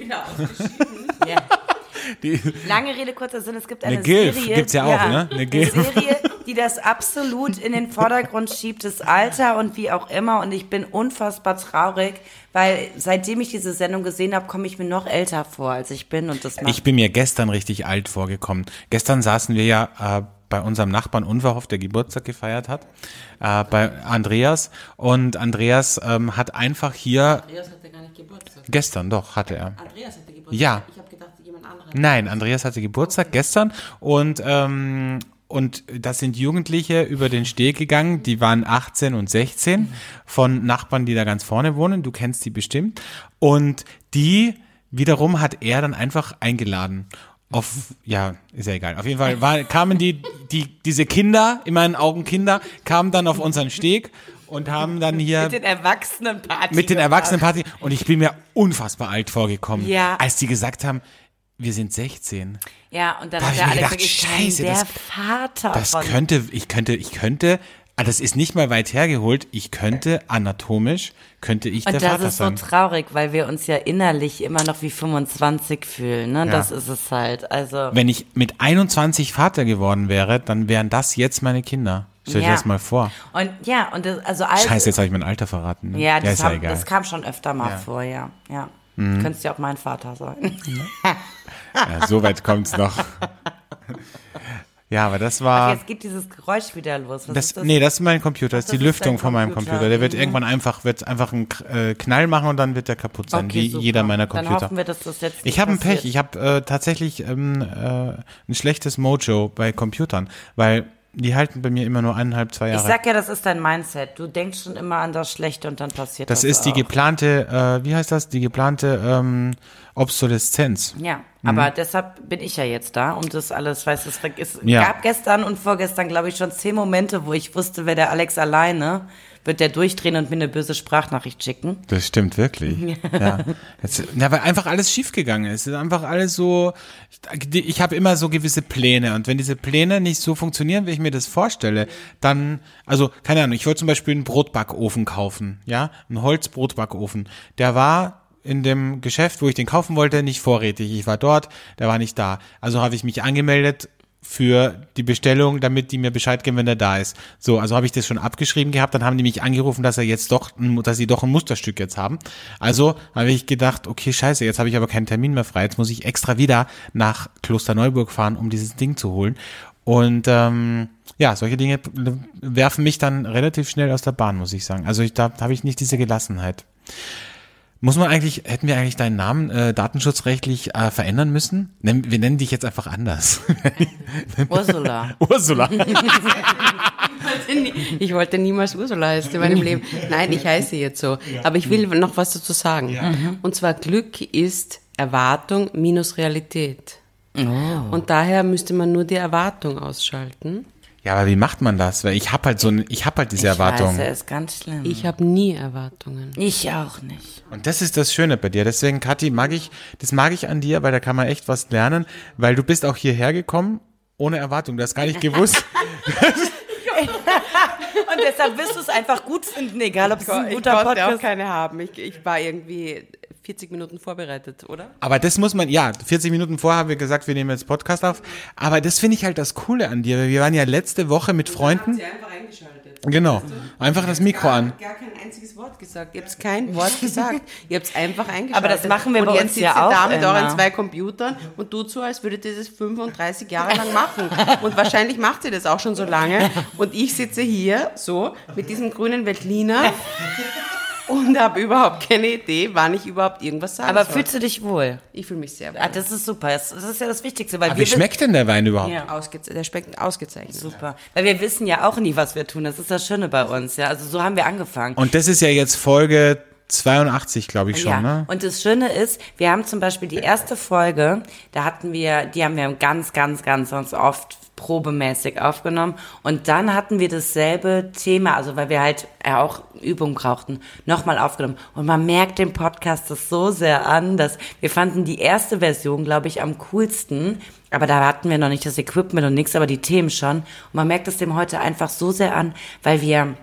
S2: Ja.
S1: Die,
S2: Lange Rede, kurzer Sinn, es gibt eine,
S1: Eine Gilf
S2: Serie.
S1: gibt's ja auch, ne? Eine
S2: Eine
S1: Gilf.
S2: Serie, die das absolut in den Vordergrund schiebt, das Alter und wie auch immer. Und ich bin unfassbar traurig, weil seitdem ich diese Sendung gesehen habe, komme ich mir noch älter vor, als ich bin. Und das macht
S1: ich bin mir gestern richtig alt vorgekommen. Gestern saßen wir ja äh, bei unserem Nachbarn Unverhoff, der Geburtstag gefeiert hat, äh, bei Andreas. Und Andreas ähm, hat einfach hier,
S4: Andreas hatte gar nicht Geburtstag.
S1: gestern doch, hatte er.
S4: Andreas hatte Geburtstag.
S1: Ja.
S4: Ich habe gedacht, jemand anderes.
S1: Nein, Andreas hatte Geburtstag gestern und ähm, und das sind Jugendliche über den Steg gegangen, die waren 18 und 16 von Nachbarn, die da ganz vorne wohnen, du kennst die bestimmt und die wiederum hat er dann einfach eingeladen. Auf, ja, ist ja egal. Auf jeden Fall war, kamen die, die, diese Kinder, in meinen Augen Kinder, kamen dann auf unseren Steg und haben dann hier
S2: mit den Erwachsenen Party.
S1: mit den. Erwachsenenparty und ich bin mir unfassbar alt vorgekommen,
S2: Ja.
S1: als die gesagt haben, wir sind 16.
S2: Ja, und dann
S1: Da
S2: hat
S1: mir
S2: Alex
S1: gedacht, scheiße,
S2: der
S1: das-
S2: Vater
S1: Das
S2: von
S1: könnte, ich könnte, ich könnte, ah, das ist nicht mal weit hergeholt, ich könnte anatomisch, könnte ich der
S2: Und das
S1: Vater
S2: ist so
S1: sein.
S2: traurig, weil wir uns ja innerlich immer noch wie 25 fühlen. Ne?
S1: Ja.
S2: Das ist es halt. Also
S1: Wenn ich mit 21 Vater geworden wäre, dann wären das jetzt meine Kinder. Stell dir
S2: Ja.
S1: das mal vor.
S2: und ja und das, also
S1: Scheiße, jetzt habe ich mein Alter verraten. Ne?
S2: Ja, das,
S1: ist ja egal. Mhm.
S2: das kam schon öfter mal vor, ja, ja. Du könntest ja auch mein Vater sein.
S1: ja, so weit kommt's noch. ja, aber das war.
S2: Jetzt geht dieses Geräusch wieder los. Was
S1: Das,
S2: ist das?
S1: nee, das ist mein Computer, das ist die Lüftung von meinem
S2: Computer.
S1: Der wird
S2: Mhm.
S1: irgendwann einfach, wird einfach einen äh, Knall machen und dann wird der kaputt sein,
S2: Okay,
S1: wie
S2: super.
S1: jeder meiner
S2: Dann
S1: Computer.
S2: hoffen wir, dass das jetzt
S1: Ich habe ein. Pech. Ich habe äh, tatsächlich ähm, äh, ein schlechtes Mojo bei Computern, weil die halten bei mir immer nur eineinhalb, zwei
S2: Ich
S1: Jahre.
S2: sag ja, das ist dein Mindset. Du denkst schon immer an das Schlechte und dann passiert das.
S1: das ist die
S2: auch.
S1: geplante, äh, wie heißt das? Die geplante ähm, Obsoleszenz.
S2: Ja, aber deshalb bin ich ja jetzt da, um das alles, weißt du, es, es
S1: Ja.
S2: gab gestern und vorgestern, glaube ich, schon zehn Momente, wo ich wusste, wäre der Alex alleine, wird der durchdrehen und mir eine böse Sprachnachricht schicken.
S1: Das stimmt wirklich. (laughs) Ja. Jetzt, ja, weil einfach alles schiefgegangen ist. Es ist einfach alles so. Ich, ich habe immer so gewisse Pläne und wenn diese Pläne nicht so funktionieren, wie ich mir das vorstelle, dann, also keine Ahnung. Ich wollte zum Beispiel einen Brotbackofen kaufen, ja, einen Holzbrotbackofen. Der war in dem Geschäft, wo ich den kaufen wollte, nicht vorrätig. Ich war dort, der war nicht da. Also habe ich mich angemeldet für die Bestellung, damit die mir Bescheid geben, wenn er da ist. So, also habe ich das schon abgeschrieben gehabt, dann haben die mich angerufen, dass er jetzt doch, dass sie doch ein Musterstück jetzt haben. Also habe ich gedacht, okay, scheiße, jetzt habe ich aber keinen Termin mehr frei, jetzt muss ich extra wieder nach Klosterneuburg fahren, um dieses Ding zu holen. Und ähm, ja, solche Dinge werfen mich dann relativ schnell aus der Bahn, muss ich sagen. Also ich, da habe ich nicht diese Gelassenheit. Muss man eigentlich, hätten wir eigentlich deinen Namen äh, datenschutzrechtlich äh, verändern müssen? Nenn, wir nennen dich jetzt einfach anders. (laughs)
S2: Ursula. (laughs)
S1: Ursula.
S4: Ich wollte niemals Ursula heißen in meinem Leben. Nein, ich heiße jetzt so. Aber ich will noch was dazu sagen. Mhm. Und zwar Glück ist Erwartung minus Realität.
S2: Oh.
S4: Und daher müsste man nur die Erwartung ausschalten.
S1: Ja, aber wie macht man das? Weil ich habe halt so ein, ich habe halt diese
S2: Ich
S1: Erwartung.
S2: weiß, er ist ganz schlimm.
S4: Ich habe nie Erwartungen.
S2: ich auch nicht.
S1: Und das ist das Schöne bei dir. Deswegen, Kathi, mag ich, das mag ich an dir, weil da kann man echt was lernen, weil du bist auch hierher gekommen ohne Erwartung. Du hast gar nicht gewusst. (laughs)
S2: Und deshalb wirst du es einfach gut finden, egal ob es ein
S4: Ich
S2: guter Podcast
S4: auch keine haben. Ich, ich war irgendwie 40 Minuten vorbereitet, oder?
S1: Aber das muss man, ja, 40 Minuten vorher haben wir gesagt, wir nehmen jetzt Podcast auf. Aber das finde ich halt das Coole an dir. weil Wir waren ja letzte Woche mit Freunden.
S4: einfach eingeschaltet.
S1: Genau. Einfach das Mikro an.
S4: gar kein einziges Wort gesagt. Ihr habt kein Wort gesagt. (laughs) Ihr habt es einfach eingeschaltet.
S2: Aber das machen wir
S4: und
S2: bei
S4: jetzt
S2: uns
S4: sitzt
S2: ja
S4: ihr
S2: auch
S4: da mit euren zwei Computern und tut so, als würdet ihr das 35 Jahre lang machen. (laughs) Und wahrscheinlich macht ihr das auch schon so lange. Und ich sitze hier so mit diesem grünen Veltliner (laughs) und habe überhaupt keine Idee, wann ich überhaupt irgendwas sagen
S2: Aber
S4: soll.
S2: fühlst du dich wohl?
S4: ich fühle mich sehr wohl.
S2: Ah, das ist super. Das, das ist ja das Wichtigste, weil
S1: Aber
S2: wir
S1: wie schmeckt denn der Wein überhaupt?
S2: Ja.
S4: Ausgeze der schmeckt ausgezeichnet.
S2: Super. Weil wir wissen ja auch nie, was wir tun. Das ist das Schöne bei uns. Ja, also so haben wir angefangen.
S1: Und das ist ja jetzt Folge 82, glaube ich schon,
S2: ja,
S1: ne?
S2: und das Schöne ist, wir haben zum Beispiel die erste Folge, da hatten wir, die haben wir ganz, ganz, ganz, ganz oft probemäßig aufgenommen. Und dann hatten wir dasselbe Thema, also weil wir halt auch Übung brauchten, nochmal aufgenommen. Und man merkt dem Podcast das so sehr an, dass wir fanden die erste Version, glaube ich, am coolsten, aber da hatten wir noch nicht das Equipment und nichts, aber die Themen schon. Und man merkt es dem heute einfach so sehr an, weil wir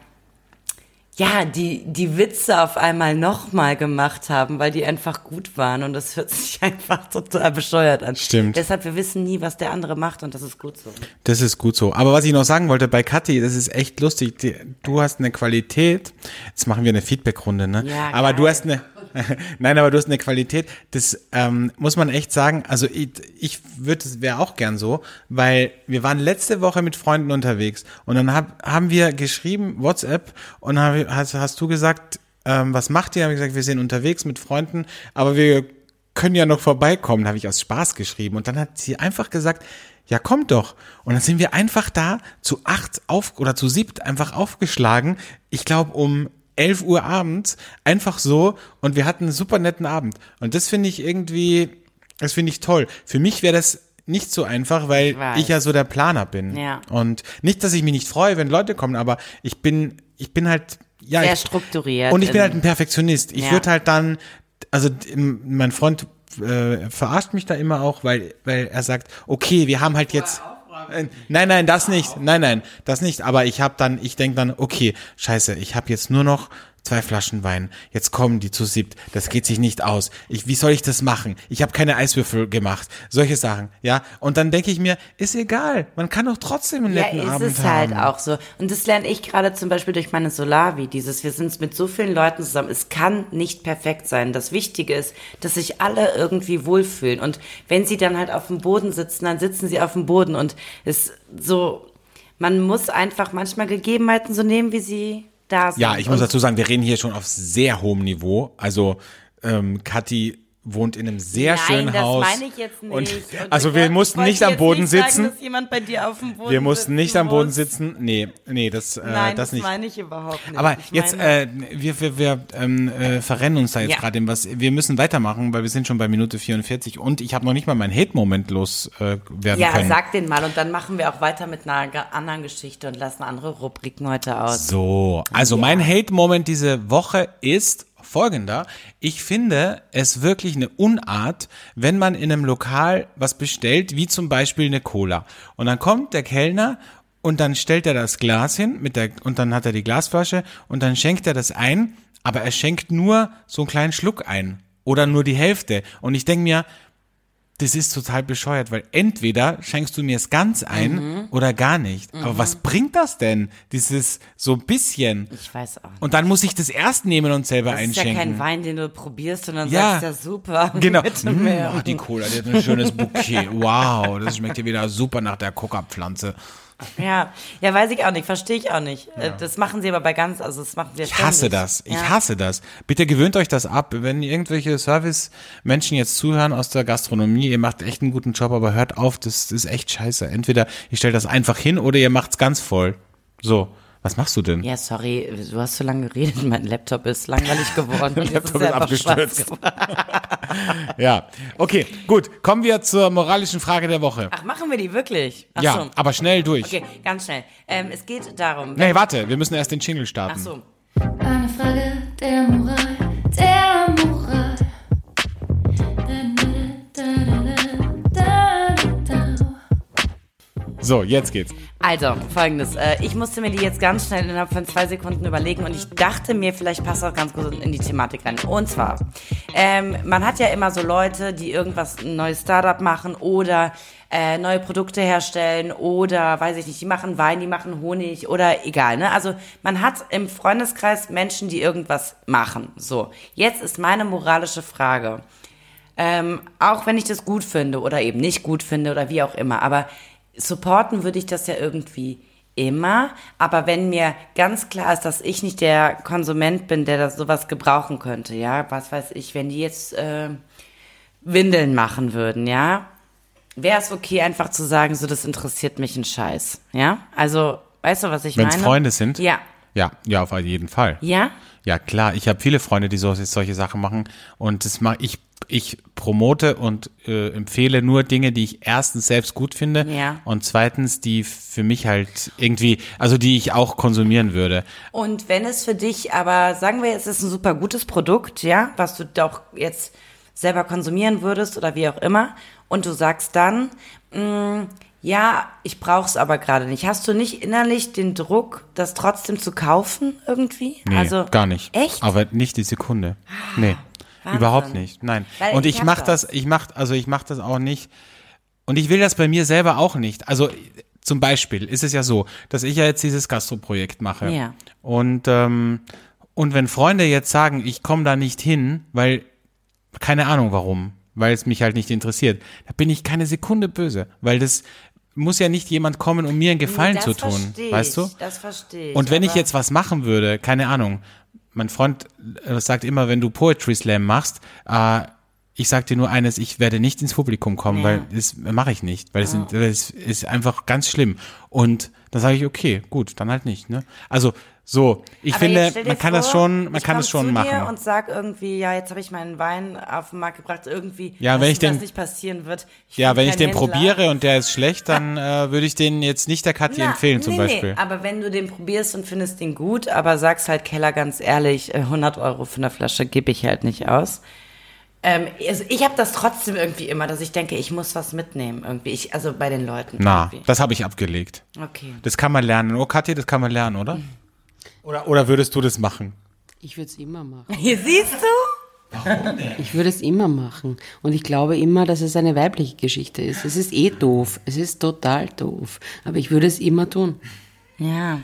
S2: ja, die, die Witze auf einmal nochmal gemacht haben, weil die einfach gut waren und das hört sich (laughs) einfach total bescheuert an.
S1: Stimmt.
S2: Deshalb, wir wissen nie, was der andere macht und das ist gut so.
S1: Das ist gut so. Aber was ich noch sagen wollte bei Kathi, das ist echt lustig. Die, du hast eine Qualität. Jetzt machen wir eine Feedbackrunde, ne?
S2: Ja,
S1: aber du
S2: geil.
S1: hast eine, (laughs) nein, aber du hast eine Qualität. Das ähm, muss man echt sagen. Also ich, ich würde, wäre auch gern so, weil wir waren letzte Woche mit Freunden unterwegs und dann hab, haben wir geschrieben WhatsApp und hab, hast, hast du gesagt, ähm, was macht ihr? Hab ich gesagt, wir sind unterwegs mit Freunden, aber wir können ja noch vorbeikommen, habe ich aus Spaß geschrieben. Und dann hat sie einfach gesagt, ja, kommt doch. Und dann sind wir einfach da zu acht auf oder zu siebt einfach aufgeschlagen. Ich glaube um 11 Uhr abends, einfach so. Und wir hatten einen super netten Abend. Und das finde ich irgendwie, das finde ich toll. Für mich wäre das nicht so einfach, weil
S2: weiß.
S1: ich ja so der Planer bin.
S2: Ja.
S1: Und nicht, dass ich mich nicht freue, wenn Leute kommen, aber ich bin, ich bin halt, ja,
S2: Sehr
S1: ich,
S2: strukturiert.
S1: und ich bin
S2: in-
S1: halt ein Perfektionist. Ich
S2: Ja.
S1: würde halt dann, also mein Freund äh, verarscht mich da immer auch, weil, weil er sagt, okay, wir haben halt jetzt. Äh, Nein, nein, das nicht. Nein, nein, das nicht. Aber ich habe dann, ich denk dann, okay, scheiße, ich habe jetzt nur noch zwei Flaschen Wein. Jetzt kommen die zu siebt. Das geht sich nicht aus. Ich, wie soll ich das machen? Ich habe keine Eiswürfel gemacht. Solche Sachen, ja. Und dann denke ich mir, ist egal. Man kann doch trotzdem einen
S2: Ja,
S1: netten
S2: ist
S1: Abend
S2: es halt
S1: haben.
S2: auch so. Und das lerne ich gerade zum Beispiel durch meine Solavi, dieses, wir sind mit so vielen Leuten zusammen. Es kann nicht perfekt sein. Das Wichtige ist, dass sich alle irgendwie wohlfühlen. Und wenn sie dann halt auf dem Boden sitzen, dann sitzen sie auf dem Boden. Und es so, man muss einfach manchmal Gegebenheiten so nehmen, wie sie da sind.
S1: Ja, ich muss dazu sagen, wir reden hier schon auf sehr hohem Niveau. Also ähm, Kathi wohnt in einem sehr
S2: Nein,
S1: schönen
S2: das
S1: Haus.
S2: meine ich jetzt nicht.
S1: Und, (laughs)
S2: Und
S1: also wir mussten nicht am Boden
S2: nicht sagen,
S1: sitzen.
S2: dass jemand bei dir auf dem Boden
S1: wir mussten nicht am Boden sitzen. Nee, nee, das, äh,
S2: Nein,
S1: das
S2: das,
S1: nicht.
S2: meine ich überhaupt nicht.
S1: Aber
S2: ich
S1: jetzt, äh, wir, wir, wir ähm, äh, verrennen uns da jetzt
S2: Ja.
S1: gerade in was. Wir müssen weitermachen, weil wir sind schon bei Minute 44 und ich habe noch nicht mal meinen Hate-Moment los äh,
S2: ja,
S1: können.
S2: sag den mal und dann machen wir auch weiter mit einer anderen Geschichte und lassen andere Rubriken heute aus.
S1: So, also mein Hate-Moment diese Woche ist folgender. Ich finde es wirklich eine Unart, wenn man in einem Lokal was bestellt, wie zum Beispiel eine Cola. Und dann kommt der Kellner und dann stellt er das Glas hin mit der, und dann hat er die Glasflasche und dann schenkt er das ein, aber er schenkt nur so einen kleinen Schluck ein. Oder nur die Hälfte. Und ich denke mir, das ist total bescheuert, weil entweder schenkst du mir es ganz ein
S2: Mhm.
S1: oder gar nicht. Aber was bringt das denn? Dieses so ein bisschen.
S2: Ich weiß auch.
S1: Und dann muss ich das erst nehmen und selber
S2: Das ist ja
S1: einschenken.
S2: kein Wein, den du probierst, sondern
S1: Ja.
S2: sagst ja super. (laughs)
S1: Genau. Mm,
S2: mehr.
S1: oh, die Cola, die hat ein schönes Bouquet. Wow, das schmeckt ja wieder super nach der Coca-Pflanze.
S2: Ja, ja, weiß ich auch nicht, verstehe ich auch nicht. Äh, Das machen sie aber bei ganz, also das machen wir
S1: Ich hasse
S2: ständig.
S1: das. Ich
S2: ja.
S1: hasse das. Bitte gewöhnt euch das ab. Wenn irgendwelche Service-Menschen jetzt zuhören aus der Gastronomie, ihr macht echt einen guten Job, aber hört auf, das ist echt scheiße. Entweder ihr stellt das einfach hin oder ihr macht's ganz voll. So. Was machst du denn?
S2: Ja, sorry, du hast so lange geredet, mein Laptop ist langweilig geworden. (laughs) jetzt
S1: Laptop ist
S2: einfach
S1: abgestürzt. (laughs) Ja. Okay, gut. Kommen wir zur moralischen Frage der Woche.
S2: Ach, machen wir die wirklich? Ach
S1: ja,
S2: so.
S1: aber schnell durch.
S2: Okay, ganz schnell. Ähm, es geht darum.
S1: Nee, warte, wir müssen erst den Jingle
S2: Ach
S1: starten.
S2: so.
S3: Eine Frage der Moral, der Moral.
S1: So, jetzt geht's.
S2: Also, folgendes. Äh, ich musste mir die jetzt ganz schnell innerhalb von zwei Sekunden überlegen und ich dachte mir, vielleicht passt das ganz gut in die Thematik rein. Und zwar, ähm, man hat ja immer so Leute, die irgendwas, ein neues Startup machen oder äh, neue Produkte herstellen oder, weiß ich nicht, die machen Wein, die machen Honig oder egal, ne? Also, man hat im Freundeskreis Menschen, die irgendwas machen. So. Jetzt ist meine moralische Frage. Ähm, auch wenn ich das gut finde oder eben nicht gut finde oder wie auch immer. Aber supporten würde ich das ja irgendwie immer. Aber wenn mir ganz klar ist, dass ich nicht der Konsument bin, der das sowas gebrauchen könnte, ja, was weiß ich, wenn die jetzt äh, Windeln machen würden, ja, wäre es okay, einfach zu sagen, so, das interessiert mich ein Scheiß, ja? Also, weißt du, was ich
S1: Wenn
S2: meine?
S1: es Freunde sind?
S2: Ja.
S1: Ja, ja, auf jeden Fall.
S2: Ja?
S1: Ja, klar. Ich habe viele Freunde, die so, solche Sachen machen. Und das mach ich, ich promote und äh, empfehle nur Dinge, die ich erstens selbst gut finde
S2: Ja.
S1: und zweitens, die für mich halt irgendwie, also die ich auch konsumieren würde.
S2: Und wenn es für dich aber, sagen wir, es ist ein super gutes Produkt, ja, was du doch jetzt selber konsumieren würdest oder wie auch immer, und du sagst dann, mh, ja, ich brauch's aber gerade nicht. Hast du nicht innerlich den Druck, das trotzdem zu kaufen irgendwie?
S1: Nee,
S2: also
S1: gar nicht.
S2: Echt?
S1: Aber nicht die Sekunde. Nee, überhaupt nicht. Nein.
S2: Weil
S1: und
S2: ich
S1: ich
S2: hab
S1: mach das,
S2: das.
S1: ich mach, also ich mach das auch nicht. Und ich will das bei mir selber auch nicht. Also zum Beispiel ist es ja so, dass ich ja jetzt dieses Gastroprojekt mache.
S2: Ja.
S1: Und ähm, und wenn Freunde jetzt sagen, ich komme da nicht hin, weil keine Ahnung warum, weil es mich halt nicht interessiert, da bin ich keine Sekunde böse, weil das muss ja nicht jemand kommen, um mir einen Gefallen
S2: das
S1: zu tun,
S2: ich,
S1: weißt du?
S2: Das verstehe ich.
S1: Und wenn ich jetzt was machen würde, keine Ahnung, mein Freund äh, sagt immer, wenn du Poetry Slam machst, äh, ich sag dir nur eines, ich werde nicht ins Publikum kommen,
S2: Ja.
S1: weil das mache ich nicht, weil es das ist einfach ganz schlimm. Und dann sage ich, okay, gut, dann halt nicht. Ne? Also so, ich
S2: Aber
S1: finde, man kann das
S2: vor,
S1: schon, man
S2: ich
S1: kann das schon machen.
S2: Und sag irgendwie, ja, jetzt habe ich meinen Wein auf den Markt gebracht, irgendwie,
S1: Ja,
S2: dass
S1: wenn ich
S2: das
S1: den-
S2: nicht passieren wird.
S1: ja,
S2: find
S1: wenn ich den
S2: Händler.
S1: probiere und der ist schlecht, dann (laughs) äh, würde ich den jetzt nicht der Kathi
S2: Na,
S1: empfehlen zum
S2: nee,
S1: Beispiel.
S2: Nee, aber wenn du den probierst und findest den gut, aber sagst halt, Keller, ganz ehrlich, äh, 100 Euro für eine Flasche gebe ich halt nicht aus. Ähm, also ich habe das trotzdem irgendwie immer, dass ich denke, ich muss was mitnehmen irgendwie. Ich, also bei den Leuten.
S1: Na,
S2: irgendwie.
S1: das habe ich abgelegt.
S2: Okay.
S1: Das kann man lernen. Oh, Kathi, das kann man lernen, oder? Oder, oder würdest du das machen?
S4: Ich würde es immer machen.
S2: Hier siehst du?
S4: Ich würde es immer machen. Und ich glaube immer, dass es eine weibliche Geschichte ist. Es ist eh doof. Es ist total doof. Aber ich würde es immer tun.
S2: Ja.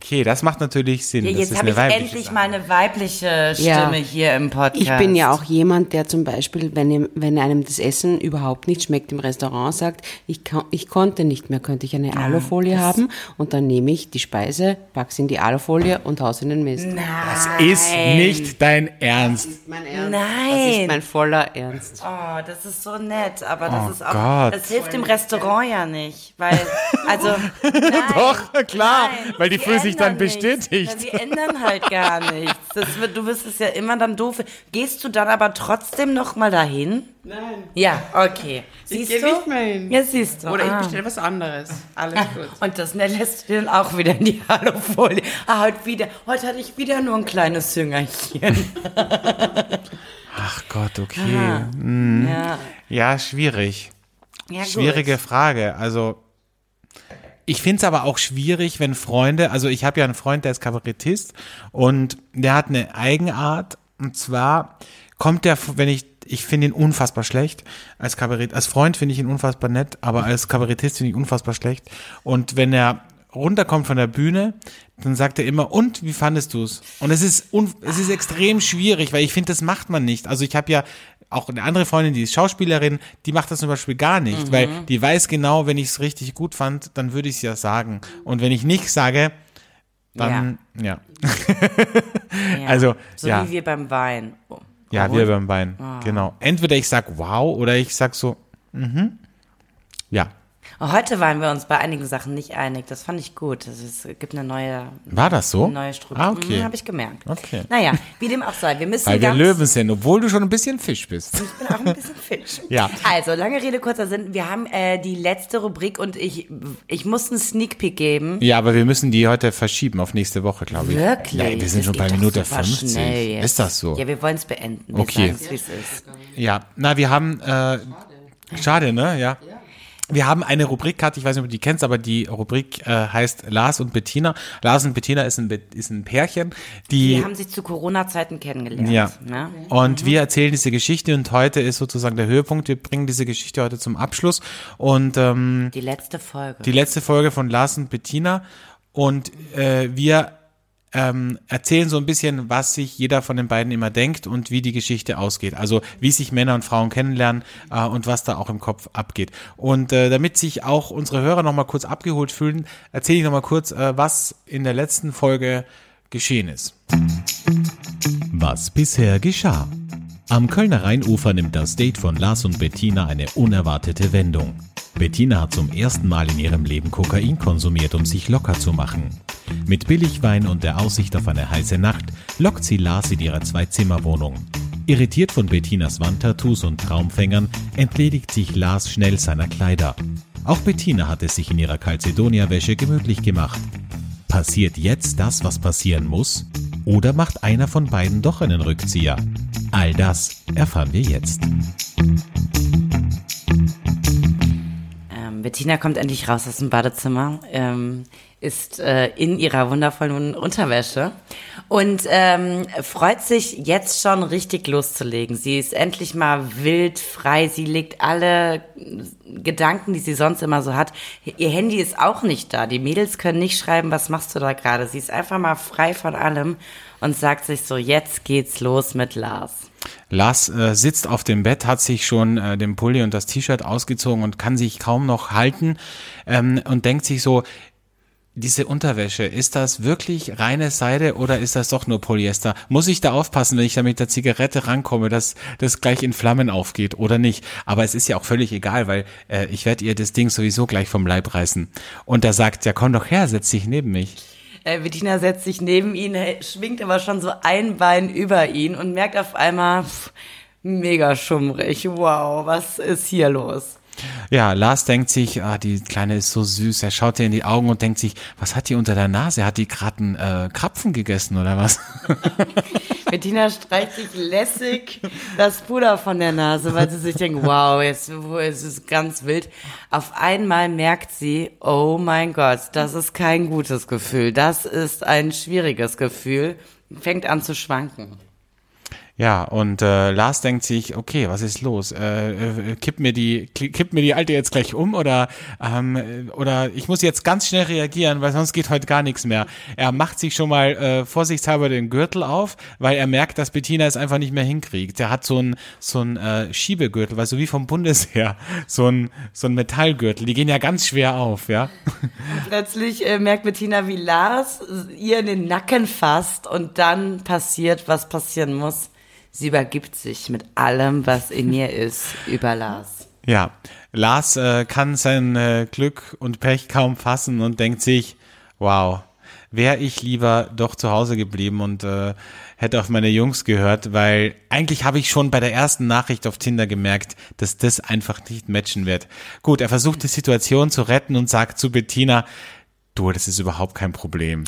S1: Okay, das macht natürlich Sinn.
S2: Ja,
S1: das
S2: jetzt
S1: ist
S2: habe ich endlich
S1: Sache.
S2: mal eine weibliche Stimme
S4: Ja.
S2: hier im Podcast.
S4: Ich bin ja auch jemand, der zum Beispiel, wenn, ihm, wenn einem das Essen überhaupt nicht schmeckt im Restaurant, sagt, ich, kon- ich konnte nicht mehr, könnte ich eine Alufolie haben und dann nehme ich die Speise, pack's in die Alufolie und haus in den Mist.
S1: Das ist nicht dein Ernst.
S4: mein Ernst.
S2: Nein.
S4: Das ist mein voller Ernst.
S2: Oh, das ist so nett, aber das
S1: Oh
S2: ist auch,
S1: Gott.
S2: das hilft dem Restaurant ja nicht, weil, (laughs) also, nein,
S1: Doch, klar,
S2: nein,
S1: weil die
S2: sie
S1: fühlen sich dann
S2: ändern nichts.
S1: bestätigt.
S2: Ja, sie ändern halt gar nichts. Das wird, du wirst es ja immer dann doof. Gehst du dann aber trotzdem noch mal dahin?
S4: Nein.
S2: Ja, okay. Siehst
S4: geh
S2: du?
S4: nicht mehr hin.
S2: Ja, siehst du.
S4: Oder ich
S2: ah.
S4: bestelle was anderes. Alles gut.
S2: Und das lässt du dann auch wieder in die Alufolie. Ah, heute wieder, heute hatte ich wieder nur ein kleines Jüngerchen. (laughs)
S1: Ach Gott, okay. Hm.
S2: Ja.
S1: Ja, schwierig.
S2: Ja, gut.
S1: Schwierige Frage. Also, ich finde es aber auch schwierig, wenn Freunde, also ich habe ja einen Freund, der ist Kabarettist und der hat eine Eigenart und zwar kommt der, wenn ich, ich finde ihn unfassbar schlecht als Kabarett, als Freund finde ich ihn unfassbar nett, aber als Kabarettist finde ich ihn unfassbar schlecht und wenn er runterkommt von der Bühne, dann sagt er immer, und wie fandest du's? Und es ist un, es ist extrem schwierig, weil ich finde, das macht man nicht. Also ich habe ja auch eine andere Freundin, die ist Schauspielerin, die macht das zum Beispiel gar nicht, weil die weiß genau, wenn ich es richtig gut fand, dann würde ich es ja sagen. Und wenn ich nicht sage, dann, ja.
S2: Ja. (laughs)
S1: Also,
S2: so
S1: ja.
S2: wie wir beim Wein. Oh.
S1: Ja, wir beim Bein. Genau. Entweder ich sag wow oder ich sag so, mhm. Ja.
S2: Heute waren wir uns bei einigen Sachen nicht einig. Das fand ich gut. Es gibt eine neue,
S1: War das so?
S2: eine neue Struktur.
S1: Ah, okay.
S2: Habe ich gemerkt.
S1: Okay.
S2: Naja, wie dem auch sei. Wir müssen
S1: Weil wir Löwen sind, obwohl du schon ein bisschen Fisch bist.
S2: Ich bin auch ein bisschen Fisch. (laughs)
S1: Ja.
S2: Also, lange Rede, kurzer Sinn. Wir haben äh, die letzte Rubrik und ich, ich muss einen Sneak Peek geben.
S1: Ja, aber wir müssen die heute verschieben auf nächste Woche, glaube ich.
S2: Wirklich?
S1: Ja, wir sind
S2: Das
S1: schon bei Minute
S2: super
S1: 50.
S2: schnell jetzt.
S1: Ist das so?
S2: Ja, wir wollen es beenden. Wir
S1: Okay.
S2: wie es ist.
S1: Ja, na, wir haben, äh, schade, ne? Ja. Wir haben eine Rubrik, Kathi, ich weiß nicht, ob du die kennst, aber die Rubrik äh, heißt Lars und Bettina. Lars und Bettina ist ein, ist ein Pärchen, die,
S2: Die haben sich zu Corona-Zeiten kennengelernt.
S1: Ja.
S2: Ne?
S1: Und wir erzählen diese Geschichte und heute ist sozusagen der Höhepunkt. Wir bringen diese Geschichte heute zum Abschluss und ähm,
S2: Die letzte Folge.
S1: die letzte Folge von Lars und Bettina und äh, wir ähm, erzählen so ein bisschen, was sich jeder von den beiden immer denkt und wie die Geschichte ausgeht. Also wie sich Männer und Frauen kennenlernen äh, und was da auch im Kopf abgeht. Und äh, damit sich auch unsere Hörer nochmal kurz abgeholt fühlen, erzähle ich nochmal kurz, äh, was in der letzten Folge geschehen ist.
S5: Was bisher geschah. Am Kölner Rheinufer nimmt das Date von Lars und Bettina eine unerwartete Wendung. Bettina hat zum ersten Mal in ihrem Leben Kokain konsumiert, um sich locker zu machen. Mit Billigwein und der Aussicht auf eine heiße Nacht lockt sie Lars in ihre Zwei-Zimmer-Wohnung. Irritiert von Bettinas Wandtattoos und Traumfängern entledigt sich Lars schnell seiner Kleider. Auch Bettina hat es sich in ihrer Calcedonia-Wäsche gemütlich gemacht. Passiert jetzt das, was passieren muss? Oder macht einer von beiden doch einen Rückzieher? All das erfahren wir jetzt.
S2: Bettina kommt endlich raus aus dem Badezimmer, ähm, ist äh, in ihrer wundervollen Unterwäsche und ähm, freut sich jetzt schon richtig loszulegen. Sie ist endlich mal wild, frei. Sie legt alle Gedanken, die sie sonst immer so hat. Ihr Handy ist auch nicht da. Die Mädels können nicht schreiben, was machst du da gerade. Sie ist einfach mal frei von allem und sagt sich so, jetzt geht's los mit Lars.
S1: Lars äh, sitzt auf dem Bett, hat sich schon äh, den Pulli und das T-Shirt ausgezogen und kann sich kaum noch halten ähm, und denkt sich so, diese Unterwäsche, ist das wirklich reine Seide oder ist das doch nur Polyester? Muss ich da aufpassen, wenn ich da mit der Zigarette rankomme, dass das gleich in Flammen aufgeht oder nicht? Aber es ist ja auch völlig egal, weil äh, ich werde ihr das Ding sowieso gleich vom Leib reißen. Und er sagt, ja komm doch her, setz dich neben mich.
S2: Äh, Bettina setzt sich neben ihn, schwingt aber schon so ein Bein über ihn und merkt auf einmal, pff, mega schummrig. Wow, was ist hier los?
S1: Ja, Lars denkt sich, ah, die Kleine ist so süß. Er schaut ihr in die Augen und denkt sich, was hat die unter der Nase? Hat die gerade einen äh, Krapfen gegessen oder was? (laughs)
S2: Bettina streicht sich lässig das Puder von der Nase, weil sie sich denkt, wow, jetzt es ist ganz wild. Auf einmal merkt sie, oh mein Gott, das ist kein gutes Gefühl. Das ist ein schwieriges Gefühl. Fängt an zu schwanken.
S1: Ja, und äh, Lars denkt sich, okay, was ist los? Äh, äh, kipp mir die, kipp mir die alte jetzt gleich um oder ähm, oder ich muss jetzt ganz schnell reagieren, weil sonst geht heute gar nichts mehr. Er macht sich schon mal äh, vorsichtshalber den Gürtel auf, weil er merkt, dass Bettina es einfach nicht mehr hinkriegt. Der hat so ein so ein äh, Schiebegürtel, weißt du, wie vom Bundesheer, (laughs) so ein so ein Metallgürtel. Die gehen ja ganz schwer auf, ja.
S2: Plötzlich äh, merkt Bettina, wie Lars ihr in den Nacken fasst und dann passiert, was passieren muss. Sie übergibt sich mit allem, was in ihr ist, über Lars.
S1: Ja, Lars äh, kann sein äh, Glück und Pech kaum fassen und denkt sich, wow, wäre ich lieber doch zu Hause geblieben und äh, hätte auf meine Jungs gehört, weil eigentlich habe ich schon bei der ersten Nachricht auf Tinder gemerkt, dass das einfach nicht matchen wird. Gut, er versucht die Situation zu retten und sagt zu Bettina, du, das ist überhaupt kein Problem.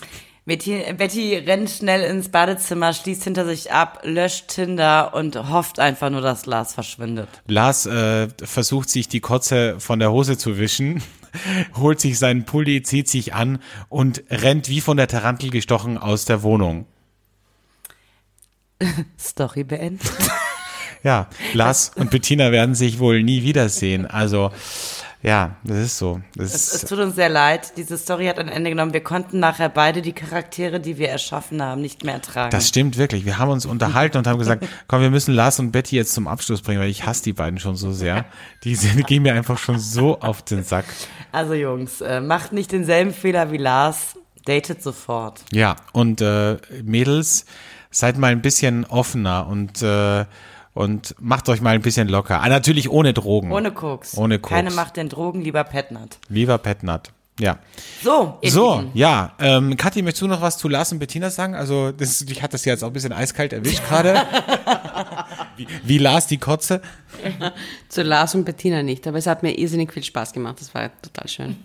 S2: Betty, Betty rennt schnell ins Badezimmer, schließt hinter sich ab, löscht Tinder und hofft einfach nur, dass Lars verschwindet.
S1: Lars äh, versucht sich die Kotze von der Hose zu wischen, (laughs) holt sich seinen Pulli, zieht sich an und rennt wie von der Tarantel gestochen aus der Wohnung. (laughs)
S2: Story beendet.
S1: Ja, Lars und Bettina werden sich wohl nie wiedersehen. Also ja, das ist so. Das
S2: Es, es tut uns sehr leid. Diese Story hat ein Ende genommen. Wir konnten nachher beide die Charaktere, die wir erschaffen haben, nicht mehr ertragen.
S1: das stimmt wirklich. Wir haben uns unterhalten und haben gesagt, (laughs) komm, wir müssen Lars und Betty jetzt zum Abschluss bringen, weil ich hasse die beiden schon so sehr. Die sind, gehen mir einfach schon so auf den Sack.
S2: also Jungs, äh, macht nicht denselben Fehler wie Lars. Datet sofort.
S1: Ja, und äh, Mädels, seid mal ein bisschen offener und äh, und macht euch mal ein bisschen locker. Ah, natürlich ohne Drogen.
S2: Ohne Koks.
S1: Ohne Koks.
S2: Keine Macht den Drogen, lieber Petnat.
S1: Viva Petnat. Ja.
S2: So,
S1: So,
S2: Lieben.
S1: ja. Ähm, Kathi, möchtest du noch was zu Lars und Bettina sagen? Also, das, dich hat das jetzt auch ein bisschen eiskalt erwischt gerade. (laughs) wie, wie Lars die Kotze.
S4: Zu Lars und Bettina nicht, aber es hat mir irrsinnig viel Spaß gemacht. Das war total schön.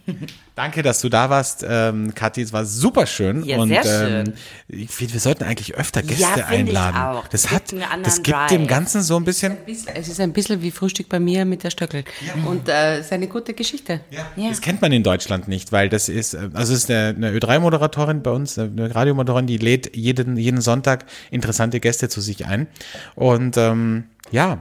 S1: Danke, dass du da warst, ähm, Kathi. Es war super schön.
S2: Ja,
S1: und
S2: sehr schön.
S1: Ähm, ich finde, wir sollten eigentlich öfter Gäste
S2: Ja, finde ich
S1: einladen.
S2: auch.
S1: Das
S2: Das
S1: hat, das gibt dem
S2: Drive.
S1: Ganzen so ein bisschen.
S4: Es ist ein bisschen wie Frühstück bei mir mit der Stöckel. Und äh, es ist eine gute Geschichte.
S1: Ja. Das kennt man in Deutschland nicht, weil das ist, äh, also es ist eine, eine Ö3-Moderatorin bei uns, eine Radiomoderatorin, die lädt jeden, jeden Sonntag interessante Gäste zu sich ein. Und ähm, ja,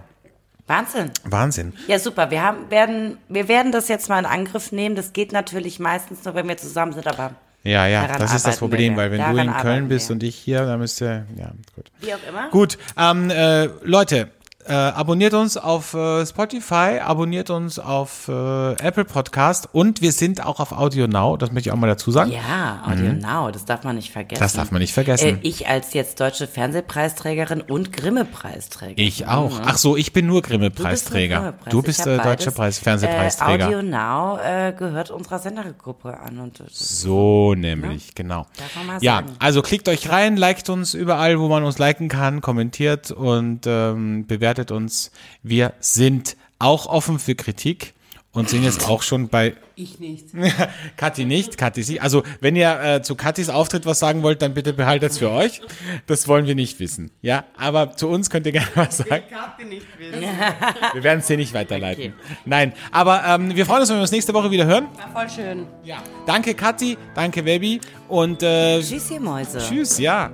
S2: Wahnsinn.
S1: Wahnsinn.
S2: Ja, super. Wir haben, werden, wir werden das jetzt mal in Angriff nehmen. Das geht natürlich meistens nur, wenn wir zusammen sind, aber
S1: Ja, ja, das ist das Problem,
S2: wir.
S1: weil wenn
S2: Daran
S1: du in Köln bist
S2: wir.
S1: und ich hier, dann müsste, ja, gut.
S2: wie auch immer.
S1: Gut, ähm, äh, Leute, äh, abonniert uns auf äh, Spotify, abonniert uns auf äh, Apple Podcast und wir sind auch auf Audio Now, das möchte ich auch mal dazu sagen.
S2: Ja, Audio Now, das darf man nicht vergessen.
S1: Das darf man nicht vergessen.
S2: Äh, ich als jetzt deutsche Fernsehpreisträgerin und Grimme-Preisträgerin.
S1: Ich auch. Ach so, ich bin nur Grimme-Preisträger.
S2: Grimme-Preis.
S1: Du bist
S2: hab
S1: äh,
S2: beides.
S1: deutscher Preis Fernsehpreisträger.
S2: Äh, Audio Now äh, gehört unserer Sendergruppe an. Und
S1: So nämlich, genau.
S2: Darf man mal
S1: Ja,
S2: sagen.
S1: also klickt euch rein, liked uns überall, wo man uns liken kann, kommentiert und ähm, bewertet uns. Wir sind auch offen für Kritik und sind jetzt auch schon bei
S4: Ich nicht. (laughs)
S1: Kathi nicht, Kathi sie. Also wenn ihr äh, zu Kathis Auftritt was sagen wollt, dann bitte behaltet es für euch. Das wollen wir nicht wissen. Ja, aber zu uns könnt ihr gerne was sagen. (laughs) Wir werden es hier nicht weiterleiten. Nein, aber ähm, wir freuen uns, wenn wir uns nächste Woche wieder hören.
S4: War voll schön.
S1: Ja. Danke Kathi, danke Baby und äh,
S2: Tschüss, ihr Mäuse.
S1: tschüss, ja.